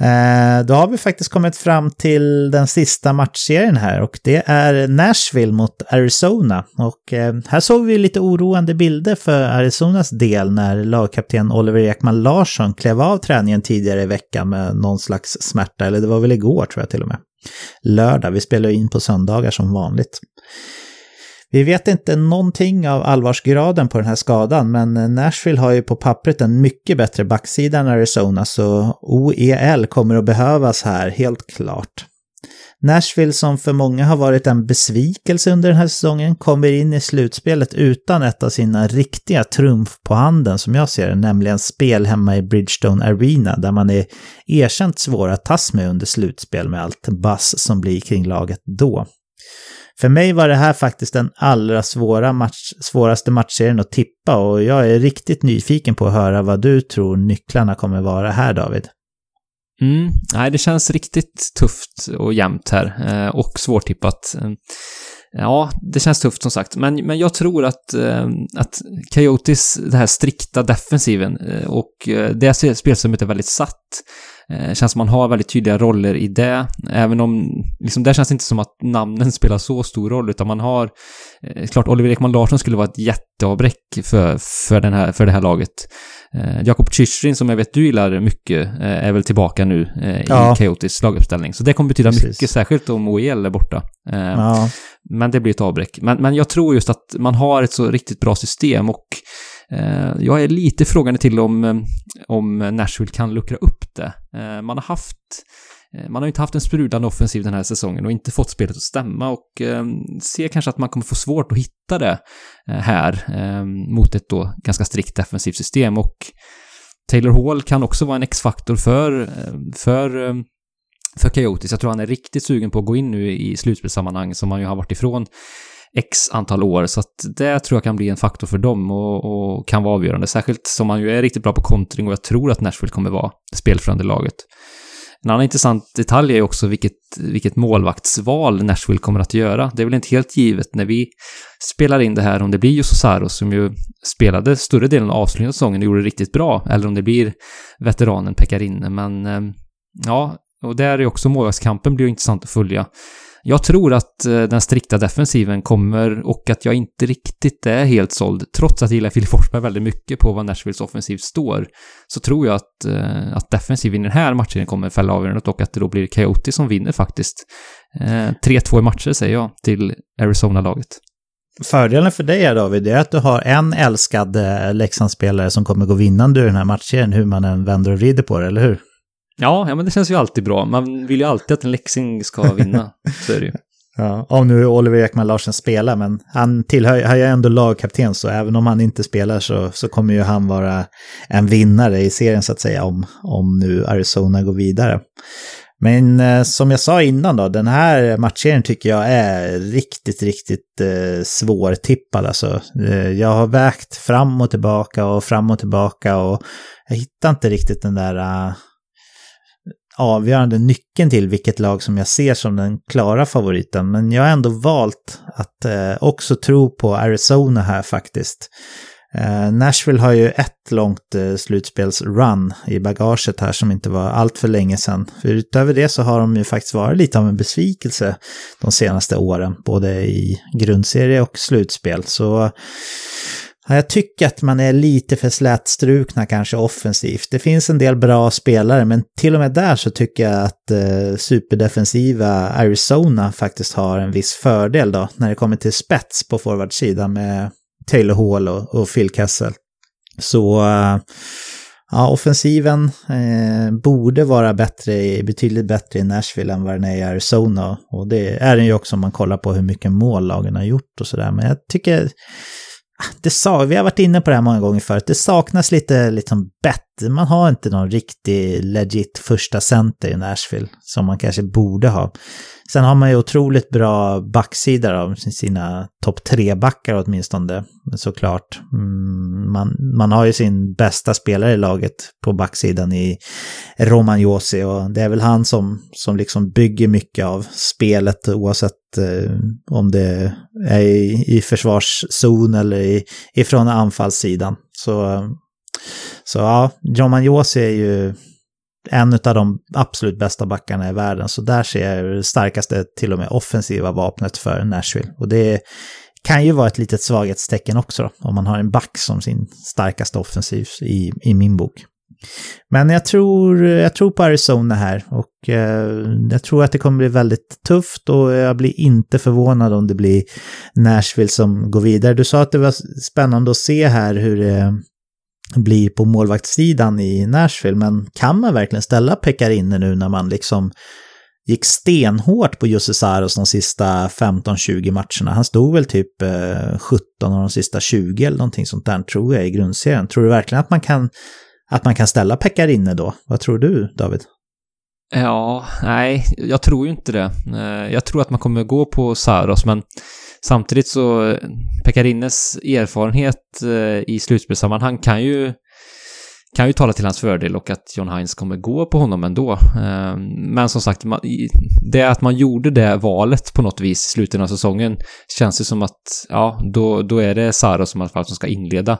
Eh, då har vi faktiskt kommit fram till den sista matchserien här och det är Nashville mot Arizona. Och eh, här såg vi lite oroande bilder för Arizonas del när lagkapten Oliver Ekman Larsson klev av träningen tidigare i veckan med någon slags smärta, eller det var väl igår tror jag till och med. Lördag, vi spelar in på söndagar som vanligt. Vi vet inte någonting av allvarsgraden på den här skadan, men Nashville har ju på pappret en mycket bättre backsida än Arizona, så OEL kommer att behövas här, helt klart. Nashville som för många har varit en besvikelse under den här säsongen kommer in i slutspelet utan ett av sina riktiga trumf på handen som jag ser det, nämligen spel hemma i Bridgestone Arena där man är erkänt svår att tas med under slutspel med allt bass som blir kring laget då. För mig var det här faktiskt den allra svåra match, svåraste matchserien att tippa och jag är riktigt nyfiken på att höra vad du tror nycklarna kommer vara här David. Mm, nej, det känns riktigt tufft och jämnt här eh, och svårtippat. Mm, ja, det känns tufft som sagt, men, men jag tror att, eh, att Coyotes, den här strikta defensiven eh, och eh, det spelsystemet är väldigt satt. Eh, känns som man har väldigt tydliga roller i det, även om liksom, där känns det inte som att namnen spelar så stor roll, utan man har... Eh, klart, Oliver Ekman Larsson skulle vara ett jätteavbräck för, för, den här, för det här laget. Eh, Jakob Chychryn, som jag vet du gillar mycket, eh, är väl tillbaka nu eh, ja. i Coyotes laguppställning. Så det kommer betyda Precis. mycket, särskilt om OEL är borta. Ja. Men det blir ett avbräck. Men, men jag tror just att man har ett så riktigt bra system och Eh, jag är lite frågande till om, eh, om Nashville kan luckra upp det. Eh, man har haft man har inte haft en sprudlande offensiv den här säsongen och inte fått spelet att stämma och eh, ser kanske att man kommer få svårt att hitta det här mot ett då ganska strikt defensivt system och Taylor Hall kan också vara en X-faktor för, för, för Coyotes. Jag tror han är riktigt sugen på att gå in nu i slutspelssammanhang som han ju har varit ifrån x antal år. Så att det tror jag kan bli en faktor för dem och, och, kan vara avgörande. Särskilt som man ju är riktigt bra på kontring och jag tror att Nashville kommer vara spelförande laget. En annan intressant detalj är också vilket, vilket målvaktsval Nashville kommer att göra. Det är väl inte helt givet när vi spelar in det här om det blir Jussi Saros som ju spelade större delen av avslutningen av säsongen och gjorde det riktigt bra, eller om det blir veteranen Pekarinne. Men eh, ja, och där är också målvaktskampen blir intressant att följa. Jag tror att eh, den strikta defensiven kommer och att jag inte riktigt är helt såld. Trots att jag gillar Filip Forsberg väldigt mycket på vad Nashvilles offensiv står, så tror jag att, eh, att defensiven i den här matchen kommer fälla avgörandet och att det då blir Coyote som vinner faktiskt. Eh, 3-2 i matcher säger jag till Arizona-laget. Fördelen för dig David är att du har en älskad Leksandsspelare som kommer gå vinnande ur den här matchen, hur man än vänder och vrider på det, eller hur? Ja, ja, men det känns ju alltid bra. Man vill ju alltid att en Leksing ska vinna. <laughs> så är det ju. Ja, om nu Oliver Ekman Larsen spelar, men han tillhör han är ändå lagkapten, så även om han inte spelar så, så kommer ju han vara en vinnare i serien så att säga, om, om nu Arizona går vidare. Men eh, som jag sa innan då, den här matchen tycker jag är riktigt, riktigt eh, svårtippad. Alltså, eh, jag har vägt fram och tillbaka och fram och tillbaka och jag hittar inte riktigt den där uh, avgörande nyckeln till vilket lag som jag ser som den klara favoriten. Men jag har ändå valt att eh, också tro på Arizona här faktiskt. Eh, Nashville har ju ett långt eh, slutspelsrun i bagaget här som inte var allt för länge sedan. För utöver det så har de ju faktiskt varit lite av en besvikelse de senaste åren, både i grundserie och slutspel. Så jag tycker att man är lite för slätstrukna kanske offensivt. Det finns en del bra spelare, men till och med där så tycker jag att eh, superdefensiva Arizona faktiskt har en viss fördel då, när det kommer till spets på forwardsidan med Taylor Hall och, och Phil Kessel. Så eh, ja, offensiven eh, borde vara bättre, betydligt bättre i Nashville än vad den är i Arizona. Och det är den ju också om man kollar på hur mycket mål lagen har gjort och sådär. Men jag tycker Ah, det sa, vi har varit inne på det här många gånger förut, det saknas lite liksom, bett man har inte någon riktig legit första center i Nashville som man kanske borde ha. Sen har man ju otroligt bra backsida av sina topp tre backar åtminstone, såklart. Mm, man, man har ju sin bästa spelare i laget på backsidan i Roman Josi och det är väl han som, som liksom bygger mycket av spelet oavsett eh, om det är i, i försvarszon eller i, ifrån anfallssidan. Så, så ja, Roman Josi är ju en av de absolut bästa backarna i världen. Så där ser jag det starkaste, till och med offensiva vapnet för Nashville. Och det kan ju vara ett litet svaghetstecken också då, om man har en back som sin starkaste offensiv i, i min bok. Men jag tror, jag tror på Arizona här och eh, jag tror att det kommer bli väldigt tufft och jag blir inte förvånad om det blir Nashville som går vidare. Du sa att det var spännande att se här hur det blir på målvaktssidan i Nashville, men kan man verkligen ställa Pekarinne nu när man liksom gick stenhårt på Jussi Saros de sista 15-20 matcherna. Han stod väl typ eh, 17 av de sista 20 eller någonting sånt där tror jag i grundserien. Tror du verkligen att man kan, att man kan ställa Pekarinne då? Vad tror du David? Ja, nej, jag tror ju inte det. Eh, jag tror att man kommer gå på Saros, men Samtidigt så, Pekarines erfarenhet eh, i slutspelssammanhang kan ju kan ju tala till hans fördel och att John Hines kommer gå på honom ändå. Ehm, men som sagt, det att man gjorde det valet på något vis i slutet av säsongen känns det som att, ja, då, då är det Saros som i alla fall som ska inleda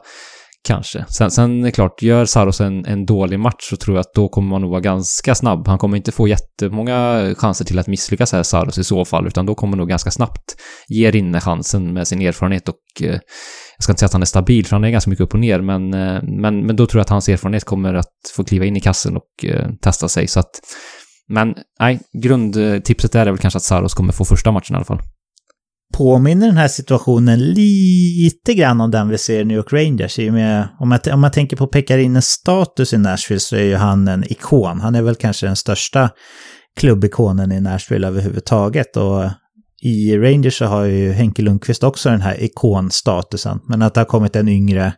Kanske. Sen, sen är det klart, gör Saros en, en dålig match så tror jag att då kommer man nog vara ganska snabb. Han kommer inte få jättemånga chanser till att misslyckas här, Saros, i så fall, utan då kommer nog ganska snabbt ge Rinne chansen med sin erfarenhet och eh, jag ska inte säga att han är stabil, för han är ganska mycket upp och ner, men, eh, men, men då tror jag att hans erfarenhet kommer att få kliva in i kassen och eh, testa sig, så att men nej, grundtipset är väl kanske att Saros kommer få första matchen i alla fall påminner den här situationen lite grann om den vi ser i New York Rangers. I med, om, man, om man tänker på Pekarines status i Nashville så är ju han en ikon. Han är väl kanske den största klubbikonen i Nashville överhuvudtaget. Och i Rangers så har ju Henke Lundqvist också den här ikonstatusen. Men att det har kommit en yngre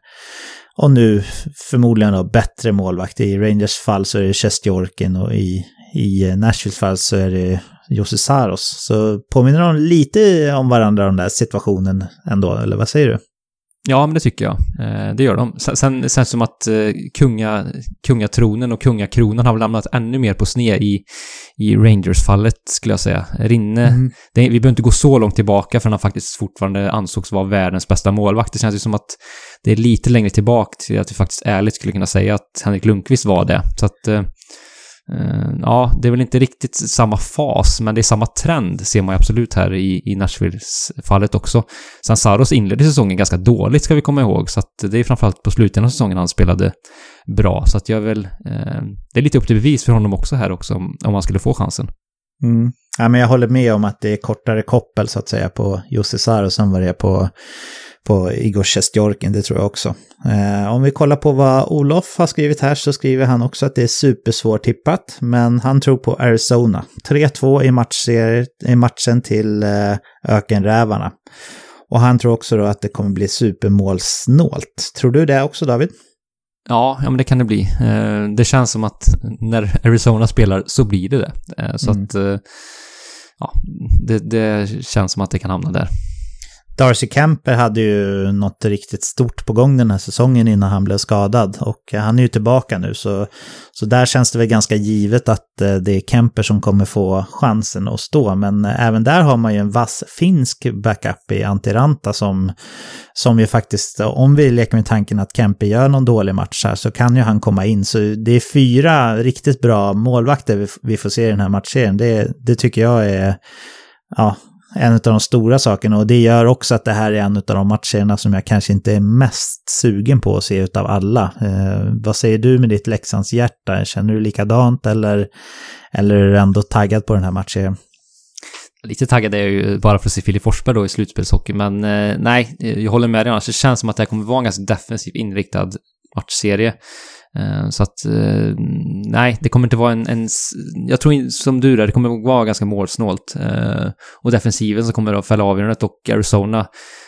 och nu förmodligen då bättre målvakt. I Rangers fall så är det Chestjorkin och i, i Nashvilles fall så är det Jussi Saros. Så påminner de lite om varandra, den där situationen ändå, eller vad säger du? Ja, men det tycker jag. Eh, det gör de. Sen, sen som att eh, kunga, kungatronen och kungakronan har lämnat ännu mer på sned i, i Rangers-fallet, skulle jag säga. Rinne, mm. det, vi behöver inte gå så långt tillbaka för han faktiskt fortfarande ansågs vara världens bästa målvakt. Det känns ju som att det är lite längre tillbaka till att vi faktiskt ärligt skulle kunna säga att Henrik Lundqvist var det. Så att eh, Eh, ja, det är väl inte riktigt samma fas, men det är samma trend ser man ju absolut här i, i Nashvilles-fallet också. Sen Saros inledde säsongen ganska dåligt ska vi komma ihåg, så att det är framförallt på slutet av säsongen han spelade bra. Så att jag väl... eh, det är lite upp till bevis för honom också här också, om, om han skulle få chansen. Mm. Ja, men jag håller med om att det är kortare koppel så att säga på Jussi Saros än vad det är på på Igor Sjestjorkin, det tror jag också. Eh, om vi kollar på vad Olof har skrivit här så skriver han också att det är supersvårt tippat, men han tror på Arizona. 3-2 i, i matchen till eh, Ökenrävarna. Och han tror också då att det kommer bli supermålsnålt. Tror du det också David? Ja, ja men det kan det bli. Eh, det känns som att när Arizona spelar så blir det det. Eh, så mm. att, eh, ja, det, det känns som att det kan hamna där. Darcy Kemper hade ju något riktigt stort på gång den här säsongen innan han blev skadad. Och eh, han är ju tillbaka nu, så, så där känns det väl ganska givet att eh, det är Kemper som kommer få chansen att stå. Men eh, även där har man ju en vass finsk backup i Antiranta som, som ju faktiskt, om vi leker med tanken att Kemper gör någon dålig match här, så kan ju han komma in. Så det är fyra riktigt bra målvakter vi får se i den här matchserien. Det, det tycker jag är ja, en av de stora sakerna och det gör också att det här är en av de matcherna som jag kanske inte är mest sugen på att se utav alla. Eh, vad säger du med ditt Leksands hjärta? Känner du likadant eller, eller är du ändå taggad på den här matchen? Lite taggad är jag ju bara för att se Filip Forsberg då i slutspelshockey, men eh, nej, jag håller med dig annars. Det känns som att det här kommer vara en ganska defensivt inriktad matchserie. Eh, så att, eh, nej, det kommer inte vara en, en jag tror som du där, det kommer vara ganska målsnålt. Eh, och defensiven som kommer att fälla avgörandet och Arizona,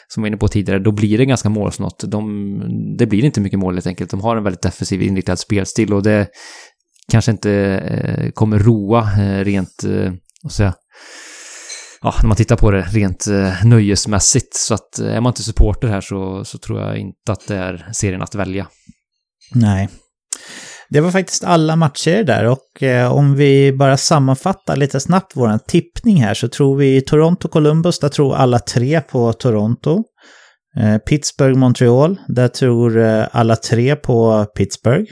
som vi var inne på tidigare, då blir det ganska målsnålt. De, det blir inte mycket mål helt enkelt. De har en väldigt defensiv inriktad spelstil och det kanske inte kommer roa rent, vad säga, ja, när man tittar på det rent eh, nöjesmässigt. Så att är man inte supporter här så, så tror jag inte att det är serien att välja. Nej. Det var faktiskt alla matcher där och eh, om vi bara sammanfattar lite snabbt vår tippning här så tror vi Toronto-Columbus, där tror alla tre på Toronto. Eh, Pittsburgh-Montreal, där tror eh, alla tre på Pittsburgh.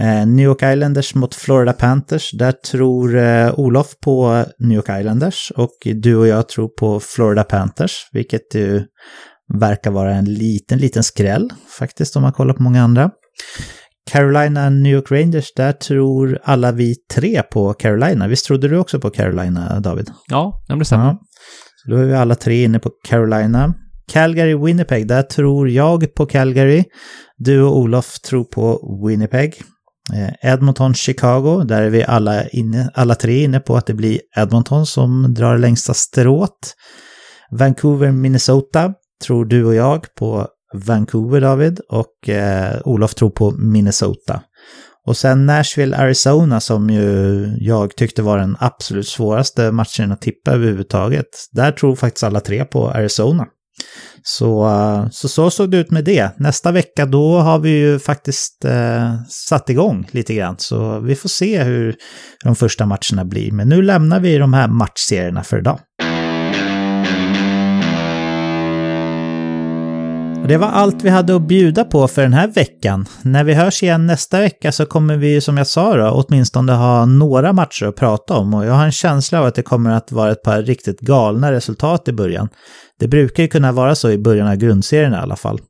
Eh, New York Islanders mot Florida Panthers, där tror eh, Olof på New York Islanders och du och jag tror på Florida Panthers, vilket ju verkar vara en liten, liten skräll faktiskt om man kollar på många andra. Carolina New York Rangers, där tror alla vi tre på Carolina. Visst trodde du också på Carolina, David? Ja, det stämmer. Ja. Så då är vi alla tre inne på Carolina. Calgary Winnipeg, där tror jag på Calgary. Du och Olof tror på Winnipeg. Eh, Edmonton Chicago, där är vi alla, inne, alla tre inne på att det blir Edmonton som drar längsta strået. Vancouver Minnesota tror du och jag på Vancouver, David, och eh, Olof tror på Minnesota. Och sen Nashville, Arizona som ju jag tyckte var den absolut svåraste matchen att tippa överhuvudtaget. Där tror faktiskt alla tre på Arizona. Så, eh, så så såg det ut med det. Nästa vecka då har vi ju faktiskt eh, satt igång lite grann. Så vi får se hur de första matcherna blir. Men nu lämnar vi de här matchserierna för idag. Det var allt vi hade att bjuda på för den här veckan. När vi hörs igen nästa vecka så kommer vi, som jag sa då, åtminstone ha några matcher att prata om. Och jag har en känsla av att det kommer att vara ett par riktigt galna resultat i början. Det brukar ju kunna vara så i början av grundserien i alla fall.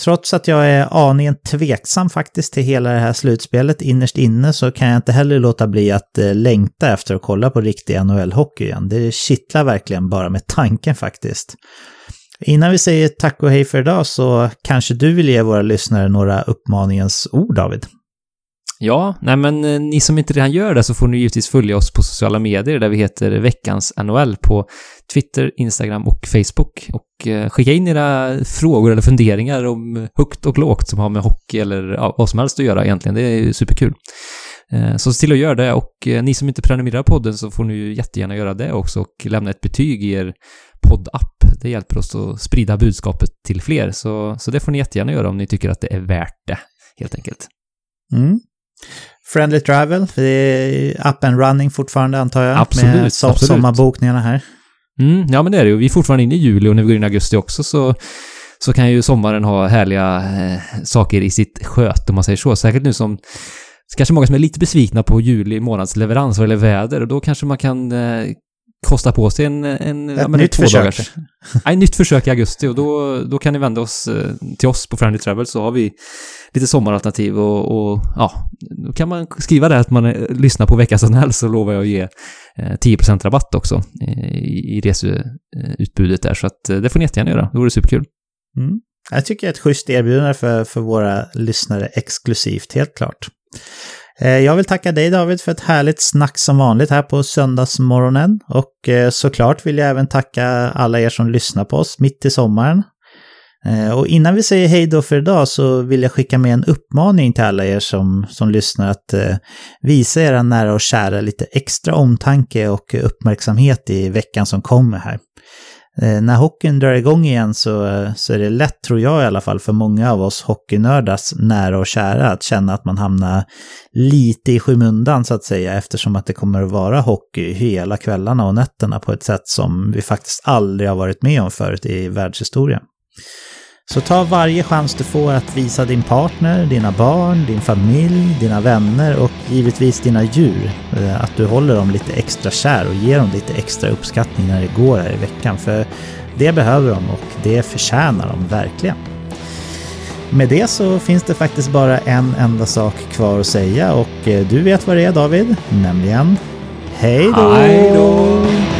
Trots att jag är aningen tveksam faktiskt till hela det här slutspelet innerst inne så kan jag inte heller låta bli att eh, längta efter att kolla på riktig NHL-hockey igen. Det kittlar verkligen bara med tanken faktiskt. Innan vi säger tack och hej för idag så kanske du vill ge våra lyssnare några uppmaningens ord, David? Ja, nej men eh, ni som inte redan gör det så får ni givetvis följa oss på sociala medier där vi heter veckans NHL på Twitter, Instagram och Facebook. Och eh, skicka in era frågor eller funderingar om högt och lågt som har med hockey eller ja, vad som helst att göra egentligen. Det är superkul. Eh, så se till att göra det och ni som inte prenumererar på podden så får ni ju jättegärna göra det också och lämna ett betyg i er poddapp. Det hjälper oss att sprida budskapet till fler, så, så det får ni jättegärna göra om ni tycker att det är värt det, helt enkelt. Mm. Friendly Travel, det är up and running fortfarande antar jag. Absolut. Med so absolut. sommarbokningarna här. Mm, ja men det är det ju. Vi är fortfarande inne i juli och när vi går in i augusti också så, så kan ju sommaren ha härliga eh, saker i sitt sköt om man säger så. Säkert nu som kanske många som är lite besvikna på juli månads leverans vad gäller väder och då kanske man kan eh, kosta på sig en... en Ett ja, nytt två försök. Nej, nytt försök i augusti och då, då kan ni vända oss eh, till oss på Friendly Travel så har vi lite sommaralternativ och, och ja, då kan man skriva det att man eh, lyssnar på veckans NHL så lovar jag att ge 10% eh, rabatt också i, i reseutbudet där så att det får ni jättegärna göra, det vore superkul. Mm. Jag tycker det är ett schysst erbjudande för, för våra lyssnare exklusivt, helt klart. Eh, jag vill tacka dig David för ett härligt snack som vanligt här på söndagsmorgonen. Och eh, såklart vill jag även tacka alla er som lyssnar på oss mitt i sommaren. Eh, och innan vi säger hej då för idag så vill jag skicka med en uppmaning till alla er som, som lyssnar att visa era nära och kära lite extra omtanke och uppmärksamhet i veckan som kommer här. Eh, när hockeyn drar igång igen så, eh, så är det lätt, tror jag i alla fall, för många av oss hockeynördars nära och kära att känna att man hamnar lite i skymundan så att säga eftersom att det kommer att vara hockey hela kvällarna och nätterna på ett sätt som vi faktiskt aldrig har varit med om förut i världshistorien. Så ta varje chans du får att visa din partner, dina barn, din familj, dina vänner och givetvis dina djur eh, att du håller dem lite extra kär och ger dem lite extra uppskattning när det går här i veckan. För det behöver de och det förtjänar de verkligen. Med det så finns det faktiskt bara en enda sak kvar att säga och eh, du vet vad det är David, nämligen Hej då! Hej då!